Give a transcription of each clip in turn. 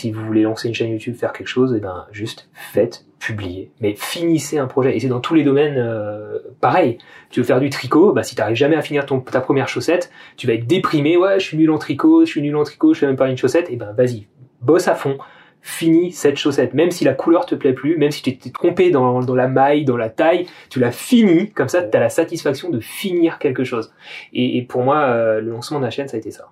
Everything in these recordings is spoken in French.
si vous voulez lancer une chaîne YouTube, faire quelque chose, et eh ben juste faites, publiez, mais finissez un projet. Et c'est dans tous les domaines euh, pareil. Tu veux faire du tricot, bah si t'arrives jamais à finir ta première chaussette, tu vas être déprimé. Ouais, je suis nul en tricot, je suis nul en tricot, je fais même pas une chaussette. Et eh ben vas-y, bosse à fond finis cette chaussette. Même si la couleur te plaît plus, même si tu t'es trompé dans, la maille, dans la taille, tu l'as fini, comme ça tu as la satisfaction de finir quelque chose. Et, et pour moi, euh, le lancement de la chaîne, ça a été ça.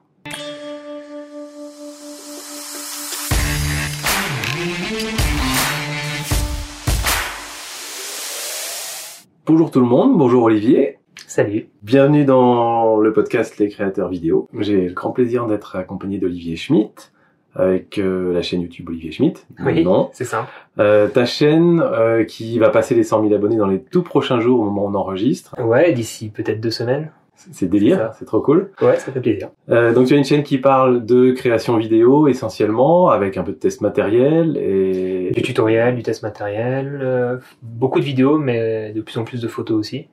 Bonjour tout le monde, bonjour Olivier. Salut. Bienvenue dans le podcast Les créateurs vidéo. J'ai le grand plaisir d'être accompagné d'Olivier Schmitt avec euh, la chaîne YouTube Olivier Schmitt. Oui, c'est ça. Euh, ta chaîne euh, qui va passer les 100 000 abonnés dans les tout prochains jours au moment où on enregistre. Ouais, d'ici peut-être deux semaines. C'est délire, c'est trop cool. Ouais, ça fait plaisir. Euh, donc tu as une chaîne qui parle de création vidéo essentiellement, avec un peu de test matériel et... Du tutoriel, du test matériel, euh, beaucoup de vidéos, mais de plus en plus de photos aussi.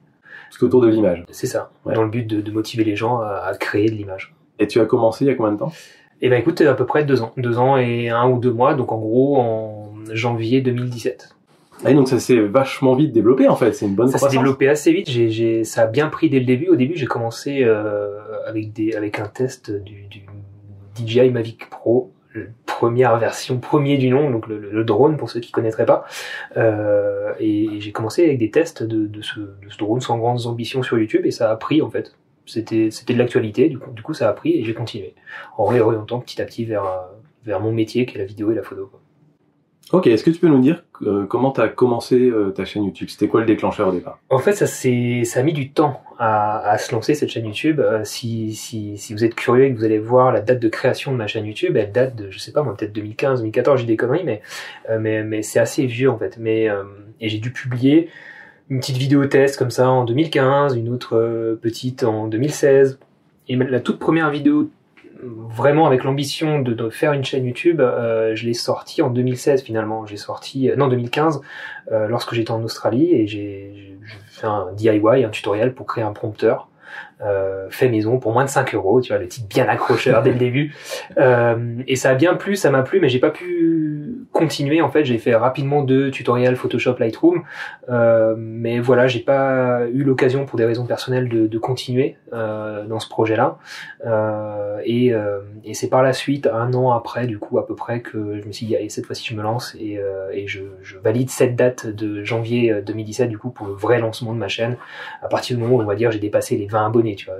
Tout autour de l'image. C'est ça, dans le but de, de motiver les gens à, à créer de l'image. Et tu as commencé il y a combien de temps? Eh ben écoute, à peu près deux ans, deux ans et un ou deux mois, donc en gros en janvier 2017. Ah, donc ça s'est vachement vite développé en fait, c'est une bonne Ça s'est développé assez vite, j'ai, j'ai, ça a bien pris dès le début. Au début j'ai commencé euh, avec, des, avec un test du, du DJI Mavic Pro, première version, premier du nom, donc le, le drone pour ceux qui connaîtraient pas. Euh, et, j'ai commencé avec des tests de, de, ce, de ce drone sans grandes ambitions sur YouTube et ça a pris en fait c'était c'était de l'actualité du coup, du coup ça a pris et j'ai continué en réorientant petit à petit vers vers mon métier qui est la vidéo et la photo quoi. Ok, est-ce que tu peux nous dire euh, comment tu as commencé euh, ta chaîne YouTube? C'était quoi le déclencheur au départ? En fait, ça ça a mis du temps à, se lancer cette chaîne YouTube. Euh, si, si, si vous êtes curieux et que vous allez voir la date de création de ma chaîne YouTube, elle date de je sais pas moi peut-être 2015, 2014, j'ai des conneries mais mais mais c'est assez vieux en fait. Mais et j'ai dû publier une petite vidéo test comme ça en 2015, une autre petite en 2016. Et la toute première vidéo, vraiment avec l'ambition de, faire une chaîne YouTube, euh, je l'ai sortie en 2016 finalement. J'ai sorti, euh, non 2015, lorsque j'étais en Australie et j'ai fait un DIY, un tutoriel pour créer un prompteur. Euh, fait maison pour moins de 5 euros, tu vois, le titre bien accrocheur dès le début. Euh, et ça a bien plu, ça m'a plu, mais j'ai pas pu continuer. En fait, j'ai fait rapidement deux tutoriels Photoshop, Lightroom, euh, mais voilà, j'ai pas eu l'occasion pour des raisons personnelles de, de continuer euh, dans ce projet-là. Euh, et, et c'est par la suite, un an après, du coup, à peu près, que je me suis dit, allez, cette fois-ci, je me lance et, et je, je, valide cette date de janvier 2017, du coup, pour le vrai lancement de ma chaîne. À partir du moment où, on va dire, j'ai dépassé les 20 abonnés tu vois.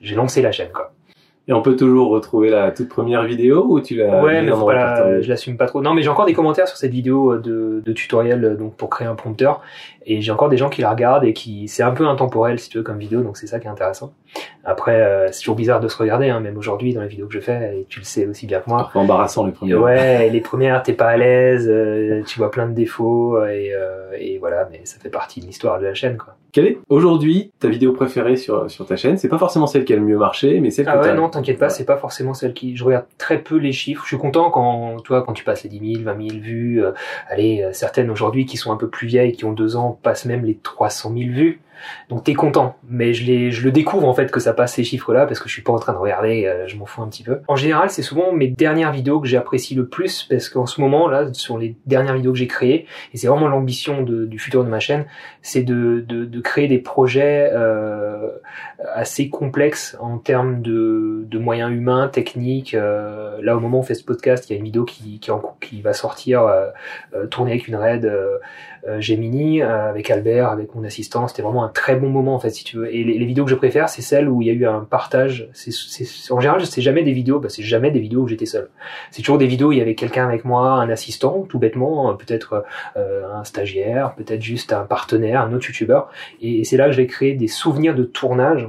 J'ai lancé la chaîne, quoi. Et on peut toujours retrouver la toute première vidéo ou tu l'as Ouais, mais je l'assume pas trop. Non, mais j'ai encore des commentaires sur cette vidéo euh, de, de tutoriel euh, donc pour créer un prompteur et j'ai encore des gens qui la regardent et qui c'est un peu intemporel si tu veux comme vidéo donc c'est ça qui est intéressant. Après euh, c'est toujours bizarre de se regarder hein, même aujourd'hui dans les vidéos que je fais et tu le sais aussi bien que moi. Embarrassant les premières. Ouais, les premières t'es pas à l'aise, tu vois plein de défauts et, et voilà, mais ça fait partie de l'histoire de la chaîne quoi. Quelle est aujourd'hui ta vidéo préférée sur, sur ta chaîne? C'est pas forcément celle qui a le mieux marché, mais celle ah ouais, non, t'inquiète pas, c'est pas forcément celle qui. Je regarde très peu les chiffres. Je suis content quand, toi, quand tu passes les 10 000, 20 000 vues. Euh, allez, euh, certaines aujourd'hui qui sont un peu plus vieilles, qui ont deux ans, passent même les 300 000 vues. Donc t'es content, mais je, je le découvre en fait que ça passe ces chiffres-là parce que je suis pas en train de regarder, euh, je m'en fous un petit peu. En général, c'est souvent mes dernières vidéos que j'apprécie le plus parce qu'en ce moment là, sur les dernières vidéos que j'ai créées, et c'est vraiment l'ambition du futur de ma chaîne, c'est de, de, de, créer des projets euh, assez complexes en termes de, de moyens humains, techniques. Euh, là, au moment où on fait ce podcast, il y a une vidéo qui, qui va sortir, euh, euh tournée avec une raid Gemini, avec Albert, avec mon assistant. C'était vraiment un très bon moment en fait si tu veux. Et les, vidéos que je préfère, c'est celles où il y a eu un partage. C'est, en général, c'est jamais des vidéos, bah, c'est jamais des vidéos où j'étais seul. C'est toujours des vidéos où il y avait quelqu'un avec moi, un assistant, tout bêtement, peut-être euh, un stagiaire, peut-être juste un partenaire, un autre youtubeur. Et, c'est là que je vais créer des souvenirs de tournage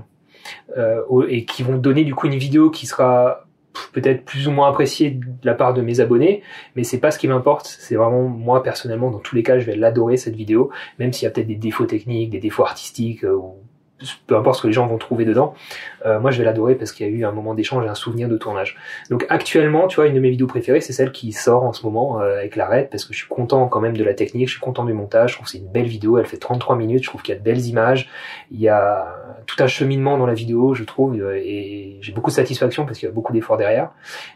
euh, et qui vont donner du coup une vidéo qui sera peut-être plus ou moins apprécié de la part de mes abonnés, mais c'est pas ce qui m'importe. C'est vraiment moi personnellement, dans tous les cas, je vais l'adorer cette vidéo, même s'il y a peut-être des défauts techniques, des défauts artistiques euh, ou peu importe ce que les gens vont trouver dedans, euh, moi je vais l'adorer parce qu'il y a eu un moment d'échange et un souvenir de tournage. Donc actuellement, tu vois, une de mes vidéos préférées, c'est celle qui sort en ce moment euh, avec la RED parce que je suis content quand même de la technique, je suis content du montage, je trouve que c'est une belle vidéo, elle fait 33 minutes, je trouve qu'il y a de belles images, il y a tout un cheminement dans la vidéo, je trouve, euh, et j'ai beaucoup de satisfaction parce qu'il y a beaucoup d'efforts derrière.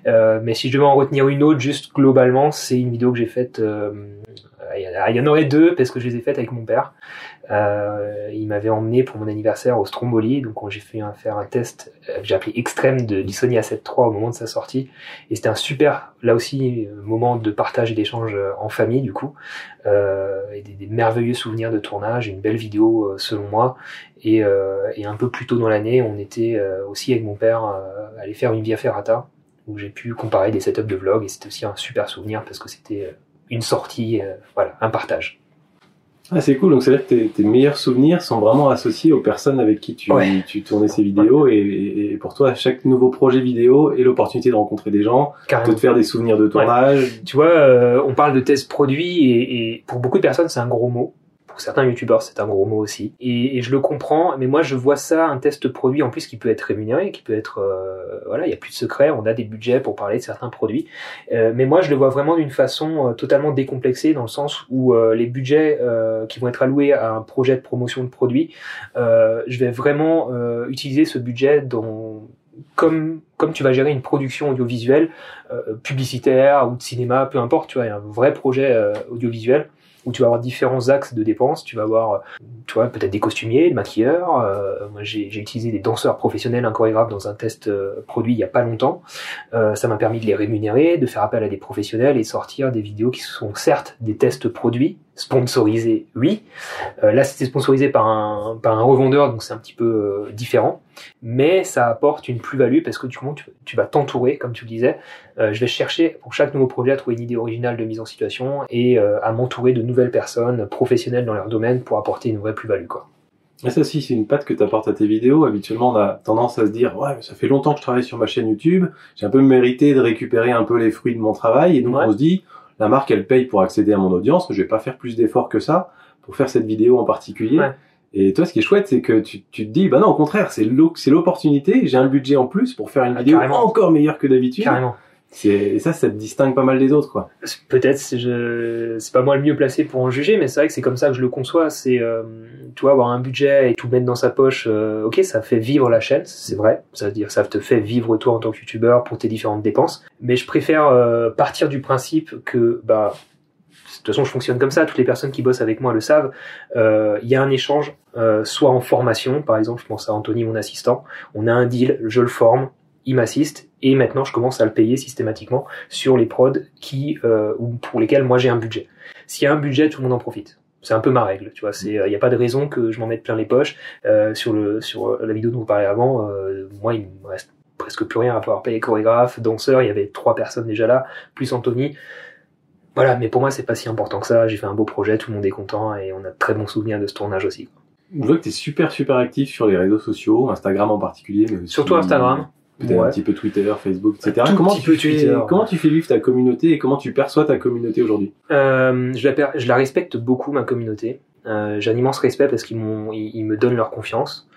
Euh, mais si je devais en retenir une autre, juste globalement, c'est une vidéo que j'ai faite il y en aurait deux parce que je les ai faites avec mon père. Euh, il m'avait emmené pour mon anniversaire au Stromboli, donc j'ai fait un, faire un test euh, j'ai appelé extrême de du Sony A7 au moment de sa sortie, et c'était un super, là aussi, euh, moment de partage et d'échange euh, en famille du coup, euh, et des, merveilleux souvenirs de tournage, une belle vidéo selon moi, et, euh, et, un peu plus tôt dans l'année, on était aussi avec mon père aller faire une Via Ferrata, où j'ai pu comparer des setups de vlog, et c'était aussi un super souvenir parce que c'était une sortie, voilà, un partage. Ah, c'est cool. Donc, c'est-à-dire que tes, tes, meilleurs souvenirs sont vraiment associés aux personnes avec qui tu, tu tournais ces vidéos. Et, et, pour toi, chaque nouveau projet vidéo est l'opportunité de rencontrer des gens, de te faire des souvenirs de tournage. Ouais. Tu vois, euh, on parle de test produit et, et pour beaucoup de personnes, c'est un gros mot certains youtubeurs, c'est un gros mot aussi. Et, je le comprends, mais moi je vois ça, un test produit en plus qui peut être rémunéré, qui peut être... Euh, voilà, il n'y a plus de secret, on a des budgets pour parler de certains produits. Euh, mais moi je le vois vraiment d'une façon euh, totalement décomplexée, dans le sens où les budgets qui vont être alloués à un projet de promotion de produit, je vais vraiment utiliser ce budget dans comme comme tu vas gérer une production audiovisuelle, publicitaire ou de cinéma, peu importe, tu vois, un vrai projet audiovisuel tu vas avoir différents axes de dépenses. Tu vas avoir, tu vois, peut-être des costumiers, des maquilleurs. Euh, moi, j'ai utilisé des danseurs professionnels, un chorégraphe dans un test euh, produit il y a pas longtemps. Euh, ça m'a permis de les rémunérer, de faire appel à des professionnels et sortir des vidéos qui sont certes des tests produits, sponsorisés, oui. Euh, là, c'était sponsorisé par un, par un revendeur, donc c'est un petit peu euh, différent. Mais ça apporte une plus-value parce que tu, tu, tu vas t'entourer, comme tu le disais. Euh, je vais chercher pour chaque nouveau projet à trouver une idée originale de mise en situation et à m'entourer de nouvelles personnes professionnelles dans leur domaine pour apporter une vraie plus-value, quoi. Et ça aussi, c'est une patte que tu apportes à tes vidéos. Habituellement, on a tendance à se dire, ouais, ça fait longtemps que je travaille sur ma chaîne YouTube, j'ai un peu mérité de récupérer un peu les fruits de mon travail, et donc ouais. on se dit, la marque, elle paye pour accéder à mon audience, je vais pas faire plus d'efforts que ça pour faire cette vidéo en particulier. Ouais. Et toi, ce qui est chouette, c'est que tu, tu te dis, bah non, au contraire, c'est l'opportunité, j'ai un budget en plus pour faire une ah, vidéo carrément. encore meilleure que d'habitude. Carrément. Et ça, ça te distingue pas mal des autres, quoi. Peut-être, je... c'est pas moi le mieux placé pour en juger, mais c'est vrai que c'est comme ça que je le conçois. C'est, euh, tu vois, avoir un budget et tout mettre dans sa poche. Euh, ok, ça fait vivre la chaîne, c'est vrai. Ça veut dire, ça te fait vivre toi en tant que youtubeur pour tes différentes dépenses. Mais je préfère euh, partir du principe que, bah, de toute façon, je fonctionne comme ça. Toutes les personnes qui bossent avec moi le savent. Il y a un échange, soit en formation, par exemple, je pense à Anthony, mon assistant. On a un deal, je le forme, il m'assiste et maintenant je commence à le payer systématiquement sur les prods qui euh, ou pour lesquels moi j'ai un budget. S'il y a un budget, tout le monde en profite. C'est un peu ma règle, tu vois. C'est, il n'y a pas de raison que je m'en mette plein les poches. Euh, sur le sur la vidéo dont on parlait avant, euh, moi il me reste presque plus rien à pouvoir payer chorégraphe, danseur. Il y avait trois personnes déjà là, plus Anthony. Voilà, mais pour moi c'est pas si important que ça. J'ai fait un beau projet, tout le monde est content et on a de très bons souvenirs de ce tournage aussi. Je vois que tu es super super actif sur les réseaux sociaux, Instagram en particulier. Mais aussi... Surtout Instagram peut-être ouais. un petit peu Twitter, Facebook, etc. comment tu, fais, comment tu fais vivre ta communauté et comment tu perçois ta communauté aujourd'hui? Euh, je, la, je la respecte beaucoup, ma communauté. Euh, J'ai un immense respect parce qu'ils ils, ils me donnent leur confiance.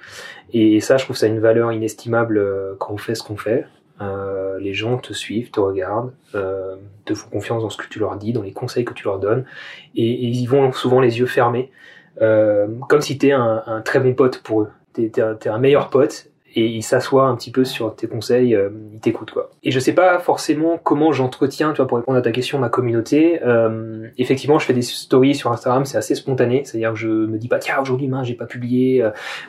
Et ça, je trouve ça une valeur inestimable euh, quand on fait ce qu'on fait. Euh, les gens te suivent, te regardent, euh, te font confiance dans ce que tu leur dis, dans les conseils que tu leur donnes. Et, et ils vont souvent les yeux fermés, euh, comme si t'es un, un très bon pote pour eux. T'es un, un meilleur pote et il s'assoit un petit peu sur tes conseils, euh, il t'écoute quoi. Et je sais pas forcément comment j'entretiens, tu vois, pour répondre à ta question, ma communauté. Euh, effectivement, je fais des stories sur Instagram, c'est assez spontané, c'est-à-dire que je me dis pas tiens aujourd'hui, mince, j'ai pas publié,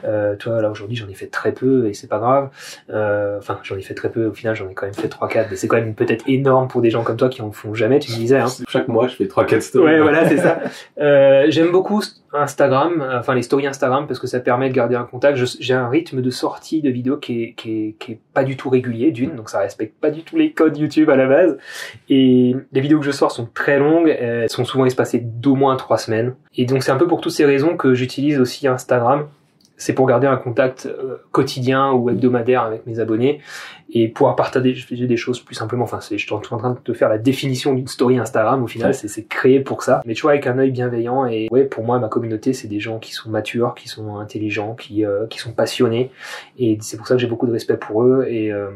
euh, toi là aujourd'hui j'en ai fait très peu et c'est pas grave. Euh, enfin, j'en ai fait très peu. Au final, j'en ai quand même fait trois quatre, mais c'est quand même peut-être énorme pour des gens comme toi qui en font jamais. Tu me disais. Hein. Chaque mois, je fais trois quatre stories. Ouais, voilà, c'est ça. Euh, J'aime beaucoup Instagram, enfin les stories Instagram parce que ça permet de garder un contact. J'ai un rythme de sortie de vidéos qui est pas du tout régulier d'une, donc ça respecte pas du tout les codes YouTube à la base. Et les vidéos que je sors sont très longues, elles sont souvent espacées d'au moins trois semaines. Et donc c'est un peu pour toutes ces raisons que j'utilise aussi Instagram c'est pour garder un contact euh, quotidien ou hebdomadaire avec mes abonnés et pouvoir partager des choses plus simplement. Enfin, c'est, je suis en train de te faire la définition d'une story Instagram. Au final, c'est, c'est créé pour ça, mais tu vois avec un œil bienveillant. Et ouais, pour moi, ma communauté, c'est des gens qui sont matures, qui sont intelligents, qui euh, qui sont passionnés. Et c'est pour ça que j'ai beaucoup de respect pour eux. Et euh,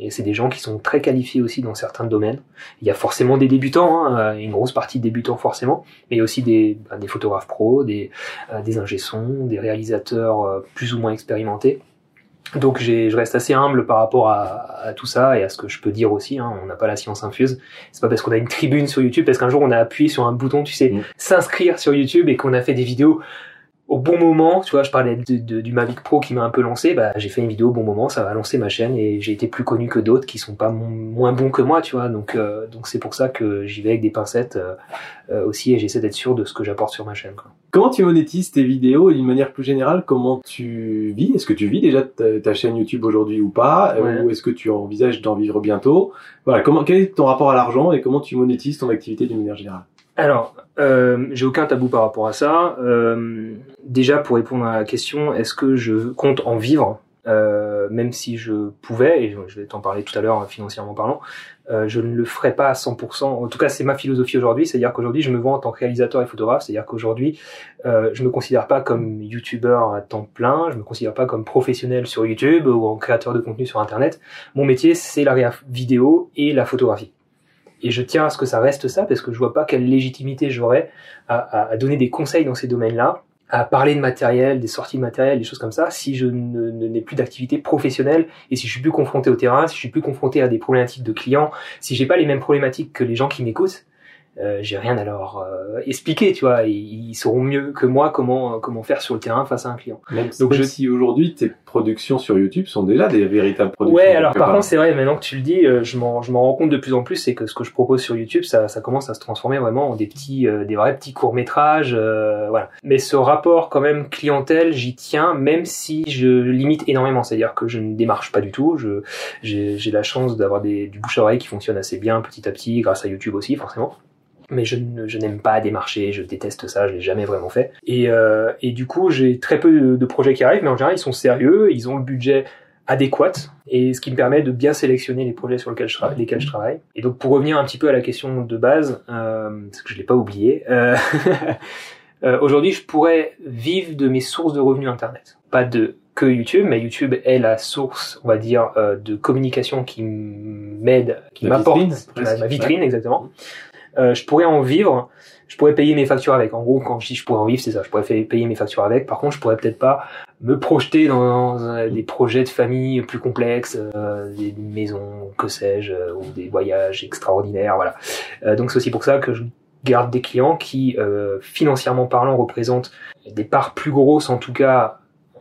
et c'est des gens qui sont très qualifiés aussi dans certains domaines. Il y a forcément des débutants, hein, une grosse partie de débutants forcément, mais il y a aussi des, bah, des photographes pros, des, euh, des ingé-sons, des réalisateurs euh, plus ou moins expérimentés. Donc je reste assez humble par rapport à, à, tout ça et à ce que je peux dire aussi. Hein. On n'a pas la science infuse. C'est pas parce qu'on a une tribune sur YouTube, parce qu'un jour on a appuyé sur un bouton, tu sais, mmh. s'inscrire sur YouTube et qu'on a fait des vidéos au bon moment, tu vois, je parlais de, du Mavic Pro qui m'a un peu lancé, bah, j'ai fait une vidéo au bon moment, ça va lancer ma chaîne et j'ai été plus connu que d'autres qui sont pas moins bons que moi, tu vois. Donc, euh, donc c'est pour ça que j'y vais avec des pincettes euh, euh, aussi et j'essaie d'être sûr de ce que j'apporte sur ma chaîne. Quoi. Comment tu monétises tes vidéos et d'une manière plus générale, comment tu vis? Est-ce que tu vis déjà ta, chaîne YouTube aujourd'hui ou pas? Ou est-ce que tu envisages d'en vivre bientôt? Voilà, comment quel est ton rapport à l'argent et comment tu monétises ton activité d'une manière générale? Alors, euh, j'ai aucun tabou par rapport à ça. Euh, déjà, pour répondre à la question, est-ce que je compte en vivre euh, même si je pouvais, et je vais t'en parler tout à l'heure financièrement parlant, euh, je ne le ferai pas à 100%. En tout cas, c'est ma philosophie aujourd'hui, c'est-à-dire qu'aujourd'hui, je me vois en tant que réalisateur et photographe, c'est-à-dire qu'aujourd'hui, euh, je me considère pas comme youtubeur à temps plein, je me considère pas comme professionnel sur YouTube ou en créateur de contenu sur Internet. Mon métier, c'est la vidéo et la photographie. Et je tiens à ce que ça reste ça, parce que je vois pas quelle légitimité j'aurais à, à, donner des conseils dans ces domaines-là, à parler de matériel, des sorties de matériel, des choses comme ça, si je ne, n'ai plus d'activité professionnelle et si je suis plus confronté au terrain, si je suis plus confronté à des problématiques de clients, si j'ai pas les mêmes problématiques que les gens qui m'écoutent, j'ai rien à leur euh, expliquer, tu vois. Ils, sauront mieux que moi comment comment faire sur le terrain face à un client. Donc je... si aujourd'hui tes productions sur YouTube sont déjà des véritables productions. Ouais, alors par contre c'est vrai, maintenant que tu le dis, euh, je m'en je m'en rends compte de plus en plus, c'est que ce que je propose sur YouTube, ça ça commence à se transformer vraiment en des petits des vrais petits courts métrages, voilà. Mais ce rapport quand même clientèle, j'y tiens, même si je limite énormément, c'est-à-dire que je ne démarche pas du tout. Je j'ai la chance d'avoir du bouche à oreille qui fonctionne assez bien petit à petit grâce à YouTube aussi forcément mais je, je n'aime pas démarcher, je déteste ça, je l'ai jamais vraiment fait. Et, euh, et du coup, j'ai très peu de, projets qui arrivent, mais en général, ils sont sérieux, ils ont le budget adéquat, et ce qui me permet de bien sélectionner les projets sur lesquels je, lesquels je travaille. Et donc, pour revenir un petit peu à la question de base, euh, parce que je l'ai pas oublié, euh, euh, aujourd'hui, je pourrais vivre de mes sources de revenus Internet. Pas de que YouTube, mais YouTube est la source, on va dire, euh, de communication qui m'aide, qui m'apporte ma, vitrine, exactement. Euh, je pourrais en vivre, je pourrais payer mes factures avec. En gros, quand je dis je pourrais en vivre, c'est ça, je pourrais payer mes factures avec. Par contre, je pourrais peut-être pas me projeter dans, des projets de famille plus complexes, euh, des maisons, que sais-je, euh, ou des voyages extraordinaires, voilà. donc c'est aussi pour ça que je garde des clients qui, financièrement parlant, représentent des parts plus grosses, en tout cas,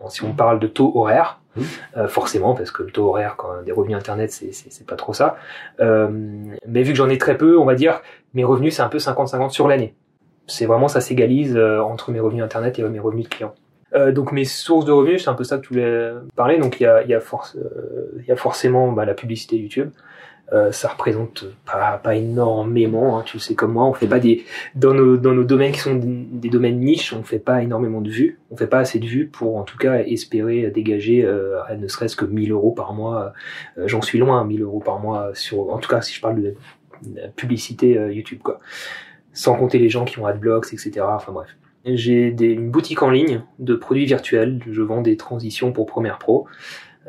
si on parle de taux horaire, euh, forcément, parce que le taux horaire quand des revenus internet, c'est, c'est, pas trop ça. Euh, mais vu que j'en ai très peu, on va dire, mes revenus, c'est un peu 50-50 sur l'année. C'est vraiment, ça s'égalise euh, entre mes revenus internet et mes revenus de clients. donc mes sources de revenus, c'est un peu ça que tu voulais parler. Donc il y a, y a, il y a forcément bah, la publicité YouTube. Euh, ça représente pas, pas énormément, hein, tu le sais comme moi, on fait pas des dans nos dans nos domaines qui sont des, domaines niches, on fait pas énormément de vues, on fait pas assez de vues pour en tout cas espérer dégager euh, ne serait-ce que 1000 euros par mois. Euh, j'en suis loin, 1000 euros par mois sur, en tout cas si je parle de, publicité YouTube quoi, sans compter les gens qui ont adblocks etc. Enfin bref. J'ai une boutique en ligne de produits virtuels. Je vends des transitions pour Premiere Pro,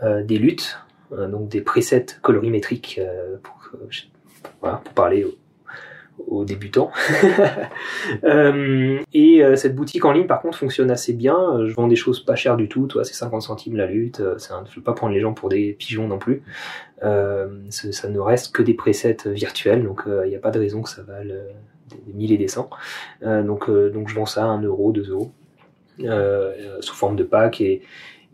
des luttes, euh, donc des presets colorimétriques euh, pour, pour parler aux, débutants. euh, et euh, cette boutique en ligne, par contre, fonctionne assez bien. Je vends des choses pas chères du tout. Toi, c'est 50 centimes la lutte. Un, je veux pas prendre les gens pour des pigeons non plus. Euh, ça ne reste que des presets virtuels, donc il n'y a pas de raison que ça vale des mille et des cents. donc, donc je vends ça à 1 euro, 2 euros, sous forme de pack et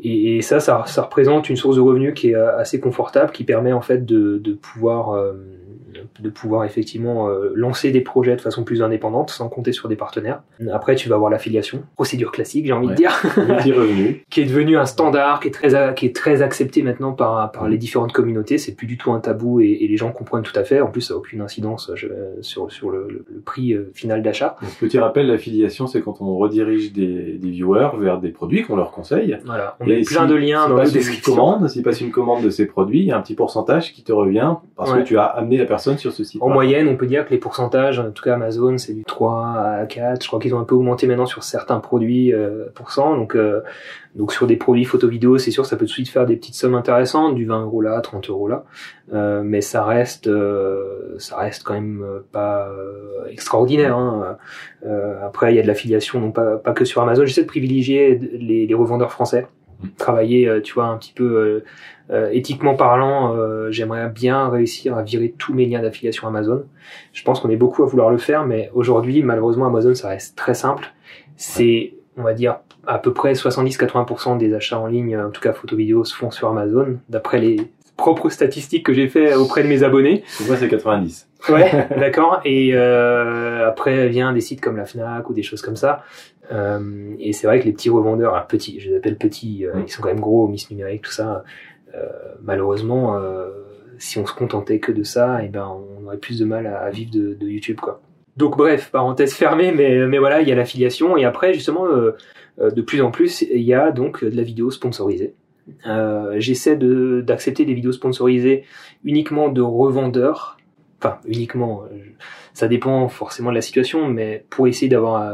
Et, ça, ça, représente une source de revenus qui est assez confortable, qui permet en fait de, de pouvoir de pouvoir effectivement euh, lancer des projets de façon plus indépendante sans compter sur des partenaires. Après, tu vas avoir l'affiliation, procédure classique, j'ai envie de dire, qui est devenu un standard, qui est très qui est très accepté maintenant par par les différentes communautés. C'est plus du tout un tabou et, les gens comprennent tout à fait. En plus, ça n'a aucune incidence sur sur le, prix euh, final d'achat. Petit rappel, l'affiliation, c'est quand on redirige des, des viewers vers des produits qu'on leur conseille. Voilà, on met plein de liens dans la description. S'ils passent une commande de ces produits, il y a un petit pourcentage qui te revient parce que tu as amené la personne sur ce site. En moyenne, on peut dire que les pourcentages, en tout cas Amazon, c'est du 3 à 4. Je crois qu'ils ont un peu augmenté maintenant sur certains produits euh, Donc, euh, donc sur des produits photo-vidéo, c'est sûr, ça peut tout de suite faire des petites sommes intéressantes, du 20 euros là, 30 euros là. Euh, mais ça reste, euh, ça reste quand même pas extraordinaire. Hein. après, il y a de l'affiliation, non pas, pas que sur Amazon. J'essaie de privilégier les, les revendeurs français travailler, tu vois, un petit peu euh, éthiquement parlant, euh, j'aimerais bien réussir à virer tous mes liens d'affiliation Amazon. Je pense qu'on est beaucoup à vouloir le faire, mais aujourd'hui, malheureusement, Amazon, ça reste très simple. C'est, on va dire, à peu près 70-80% des achats en ligne, en tout cas photo vidéo, se font sur Amazon, d'après les propres statistiques que j'ai fait auprès de mes abonnés. Moi, c'est 90. Ouais, d'accord. Et euh, après vient des sites comme la Fnac ou des choses comme ça. Euh, et c'est vrai que les petits revendeurs, alors petits, je les appelle petits, euh, ils sont quand même gros, Miss Numérique, tout ça. Euh, malheureusement, euh, si on se contentait que de ça, et eh ben on aurait plus de mal à, vivre de, YouTube quoi. Donc bref, parenthèse fermée, mais, mais voilà, il y a l'affiliation et après justement euh, de plus en plus il y a donc de la vidéo sponsorisée. J'essaie d'accepter des vidéos sponsorisées uniquement de revendeurs, enfin uniquement, ça dépend forcément de la situation, mais pour essayer d'avoir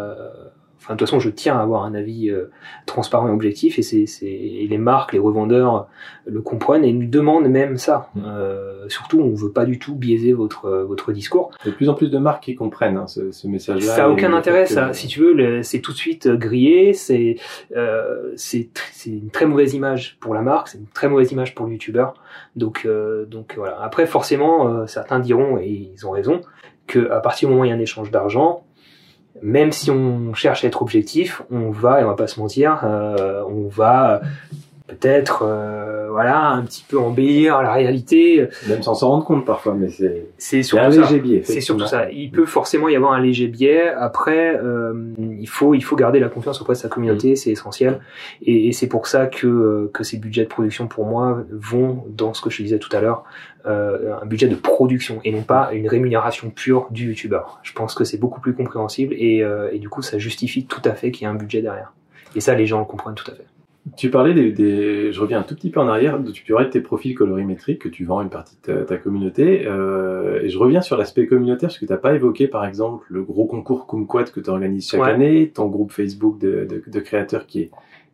Enfin, de toute façon, je tiens à avoir un avis euh, transparent et objectif, et c'est, les marques, les revendeurs le comprennent et nous demandent même ça. Mmh. Euh, surtout, on veut pas du tout biaiser votre votre discours. Il y a de plus en plus de marques qui comprennent hein, ce, ce message-là. Ça a aucun intérêt, ça. Si tu veux, c'est tout de suite euh, grillé. C'est euh, c'est une très mauvaise image pour la marque, c'est une très mauvaise image pour le youtubeur. Donc euh, donc voilà. Après, forcément, certains diront et ils ont raison que à partir du moment où il y a un échange d'argent même si on cherche à être objectif, on va, et on va pas se mentir, euh, on va peut-être euh, voilà un petit peu embellir la réalité. Même sans s'en rendre compte parfois mais c'est c'est surtout un léger biais c'est surtout ça. Il peut forcément y avoir un léger biais. Après euh, il faut il faut garder la confiance auprès de sa communauté mm. c'est essentiel. Et, et c'est pour ça que euh, que ces budgets de production pour moi vont dans ce que je disais tout à l'heure euh, un budget de production et non pas une rémunération pure du youtubeur. Je pense que c'est beaucoup plus compréhensible et, euh, et du coup ça justifie tout à fait qu'il y ait un budget derrière. Et ça les gens le comprennent tout à fait tu parlais des, je reviens un tout petit peu en arrière, tu parlais de tes profils colorimétriques que tu vends à une partie de ta, communauté, euh, et je reviens sur l'aspect communautaire parce que tu n'as pas évoqué par exemple le gros concours Kumquat que tu organises chaque année, ton groupe Facebook de, de, de, créateurs qui est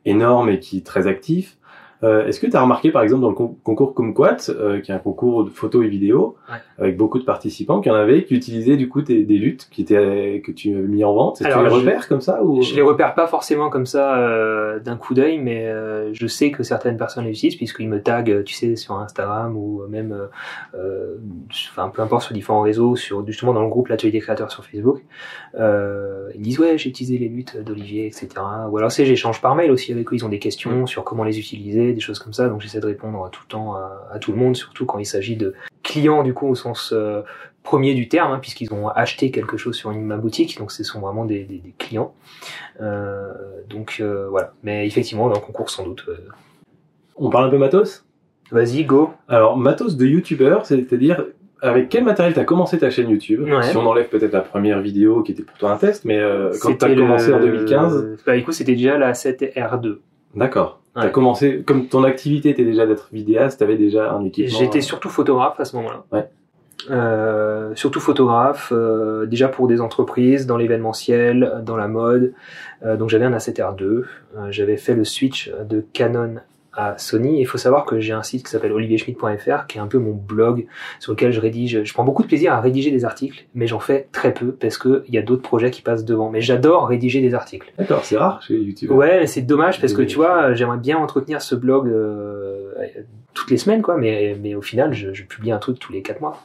énorme et qui est très actif. Euh, est-ce que tu as remarqué, par exemple, dans le concours Kumquat, euh, qui est un concours de photos et vidéos, avec beaucoup de participants, qu'il y en avait qui utilisaient du coup des, luttes qui étaient que tu as mis en vente? Que tu les repères comme ça ou? Je les repère pas forcément comme ça euh, d'un coup d'œil, mais euh, je sais que certaines personnes les utilisent puisqu'ils me taguent, tu sais, sur Instagram ou même, enfin peu importe sur différents réseaux, sur justement dans le groupe l'atelier des créateurs sur Facebook. ils disent ouais, j'ai utilisé les luttes d'Olivier, etc. Ou alors c'est j'échange par mail aussi avec eux, ils ont des questions sur comment les utiliser des choses comme ça. Donc j'essaie de répondre tout le temps à, tout le monde, surtout quand il s'agit de clients du coup au sens euh, premier du terme, hein, puisqu'ils ont acheté quelque chose sur une, ma boutique, donc ce sont vraiment des, des, clients. Euh, donc euh, voilà. Mais effectivement, le concours sans doute. On parle un peu matos? Vas-y, go. Alors matos de youtubeur, c'est-à-dire avec quel matériel t'as commencé ta chaîne YouTube? Si on enlève peut-être la première vidéo qui était pour toi un test, mais quand t'as commencé en 2015 Bah écoute, c'était déjà la 7R2. D'accord. T'as commencé, comme ton activité était déjà d'être vidéaste, t'avais déjà un équipement. J'étais surtout photographe à ce moment-là. Ouais. Euh, surtout photographe, euh, déjà pour des entreprises, dans l'événementiel, dans la mode. Euh, donc j'avais un A7R2. Euh, j'avais fait le switch de Canon à Sony. Il faut savoir que j'ai un site qui s'appelle olivierschmidt.fr, qui est un peu mon blog sur lequel je rédige. Je prends beaucoup de plaisir à rédiger des articles, mais j'en fais très peu parce que il y a d'autres projets qui passent devant. Mais j'adore rédiger des articles. D'accord, c'est rare chez YouTube. Ouais, c'est dommage parce que tu vois, j'aimerais bien entretenir ce blog euh, toutes les semaines, quoi. Mais mais au final, je, je publie un truc tous les quatre mois.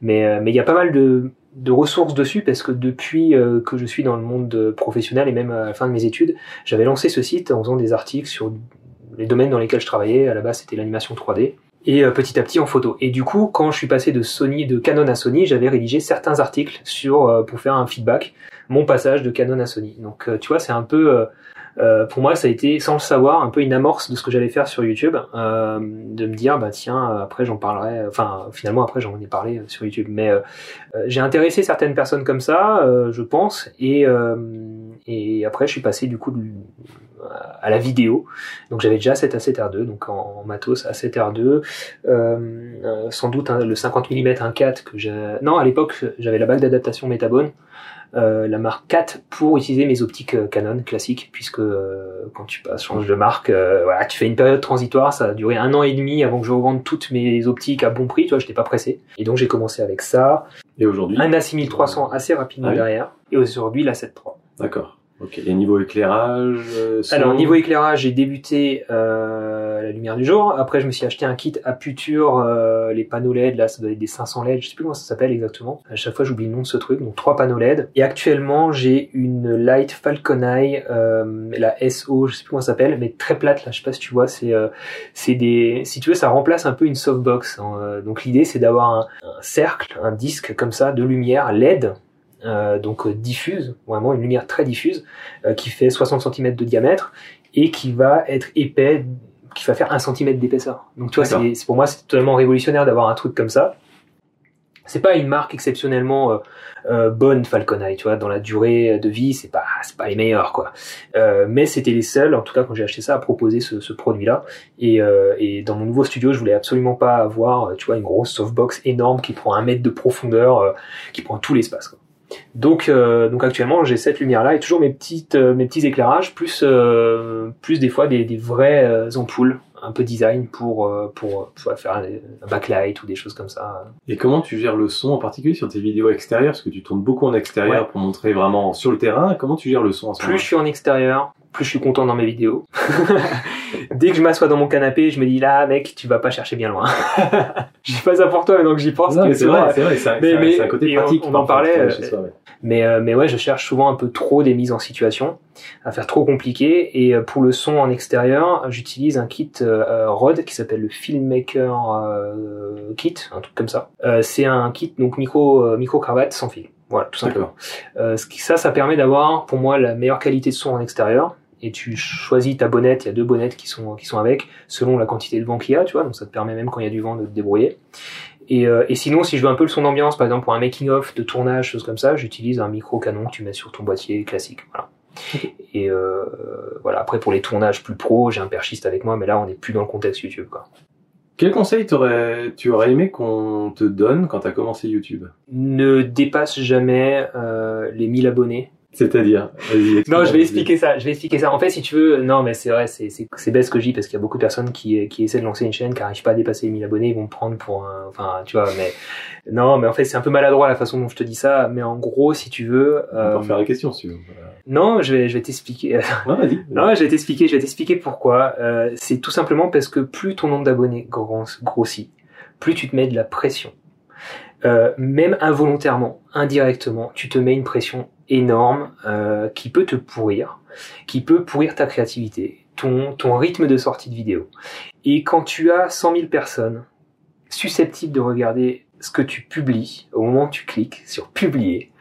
Mais euh, mais il y a pas mal de de ressources dessus parce que depuis euh, que je suis dans le monde professionnel et même à la fin de mes études, j'avais lancé ce site en faisant des articles sur les domaines dans lesquels je travaillais. À la base, c'était l'animation 3D et euh, petit à petit en photo. Et du coup, quand je suis passé de Sony, de Canon à Sony, j'avais rédigé certains articles sur euh, pour faire un feedback mon passage de Canon à Sony. Donc, tu vois, c'est un peu euh, pour moi, ça a été, sans le savoir, un peu une amorce de ce que j'allais faire sur YouTube, euh, de me dire, bah tiens, après j'en parlerai. Enfin, finalement, après j'en ai parlé sur YouTube. Mais euh, j'ai intéressé certaines personnes comme ça, je pense, et et après je suis passé du coup à la vidéo. Donc j'avais déjà cet A7R2, donc en, matos A7R2, euh, sans doute le 50 mm 1.4 que j'ai. Non, à l'époque j'avais la bague d'adaptation Metabone. Euh, la marque 4 pour utiliser mes optiques euh, Canon classiques puisque euh, quand tu passes change de marque voilà tu fais une période transitoire ça a duré un an et demi avant que je revende toutes mes optiques à bon prix tu vois j'étais pas pressé et donc j'ai commencé avec ça et aujourd'hui? Un A6300 assez rapidement ah derrière et aujourd'hui la 7.3 d'accord Ok. Et niveau éclairage euh, Alors niveau éclairage, j'ai débuté euh, la lumière du jour. Après, je me suis acheté un kit à Puture, euh, les panneaux LED. Là, ça doit être des 500 LED. Je sais plus comment ça s'appelle exactement. À chaque fois, j'oublie le nom de ce truc. Donc trois panneaux LED. Et actuellement, j'ai une Light Falcon Eye, euh, la SO, je sais plus comment ça s'appelle, mais très plate. Là, je sais pas si tu vois. C'est euh, c'est des, si tu veux, ça remplace un peu une softbox. Hein. Donc l'idée, c'est d'avoir un, un cercle, un disque comme ça de lumière LED euh, donc euh, diffuse, vraiment une lumière très diffuse, euh, qui fait 60 cm de diamètre et qui va être épais, qui va faire 1 cm d'épaisseur. Donc tu vois, c'est, pour moi c'est totalement révolutionnaire d'avoir un truc comme ça. C'est pas une marque exceptionnellement bonne Falcon Eye, tu vois, dans la durée de vie, c'est pas c'est pas les meilleurs quoi. mais c'était les seuls, en tout cas quand j'ai acheté ça, à proposer ce, ce produit-là. Et, et dans mon nouveau studio, je voulais absolument pas avoir, tu vois, une grosse softbox énorme qui prend un mètre de profondeur, qui prend tout l'espace. Quoi. Donc, euh, donc actuellement, j'ai cette lumière-là et toujours mes petites, euh, mes petits éclairages, plus, euh, plus des fois des, des vraies ampoules, un peu design pour, pour, pour, faire un backlight ou des choses comme ça. Et comment tu gères le son, en particulier sur tes vidéos extérieures, parce que tu tournes beaucoup en extérieur pour montrer vraiment sur le terrain. Comment tu gères le son en ce Plus je suis en extérieur, plus je suis content dans mes vidéos. Dès que je m'assois dans mon canapé, je me dis là, mec, tu vas pas chercher bien loin. je dis pas ça pour toi, donc j'y pense. c'est vrai, c'est vrai, c'est un, côté pratique. On, en parlait. Euh, mais, euh, mais ouais, je cherche souvent un peu trop des mises en situation, à faire trop compliqué. Et euh, pour le son en extérieur, j'utilise un kit Rode qui s'appelle le Filmmaker Kit, un truc comme ça. c'est un kit donc micro micro cravate sans fil. Voilà, tout simplement. Euh, ça, ça permet d'avoir, pour moi, la meilleure qualité de son en extérieur et tu choisis ta bonnette, il y a deux bonnettes qui sont, qui sont avec, selon la quantité de vent qu'il y a, tu vois, donc ça te permet même quand il y a du vent de te débrouiller. Et, euh, et sinon, si je veux un peu le son d'ambiance, par exemple pour un making-of de tournage, choses comme ça, j'utilise un micro canon que tu mets sur ton boîtier classique. Voilà. Et euh, voilà, après pour les tournages plus pro, j'ai un perchiste avec moi, mais là on n'est plus dans le contexte YouTube. Quoi. Quel conseil aurais, tu aurais aimé qu'on te donne quand tu as commencé YouTube? Ne dépasse jamais euh, les 1000 abonnés. C'est-à-dire Non, je vais expliquer ça. Je vais expliquer ça. En fait, si tu veux, non, mais c'est vrai, c'est c'est bête ce que je dis parce qu'il y a beaucoup de personnes qui qui essaient de lancer une chaîne qui n'arrivent pas à dépasser les 1000 abonnés, ils vont me prendre pour un, enfin, tu vois, mais non, mais en fait, c'est un peu maladroit la façon dont je te dis ça. Mais en gros, si tu veux, euh... on faire la question, si tu veux. Non, je vais je vais t'expliquer. non, vas-y. non, je vais t'expliquer. Je vais t'expliquer pourquoi. Euh, c'est tout simplement parce que plus ton nombre d'abonnés grossit, plus tu te mets de la pression. Euh, même involontairement, indirectement, tu te mets une pression énorme euh, qui peut te pourrir, qui peut pourrir ta créativité, ton, rythme de sortie de vidéo. Et quand tu as 100 000 personnes susceptibles de regarder ce que tu publies au moment où tu cliques sur publier,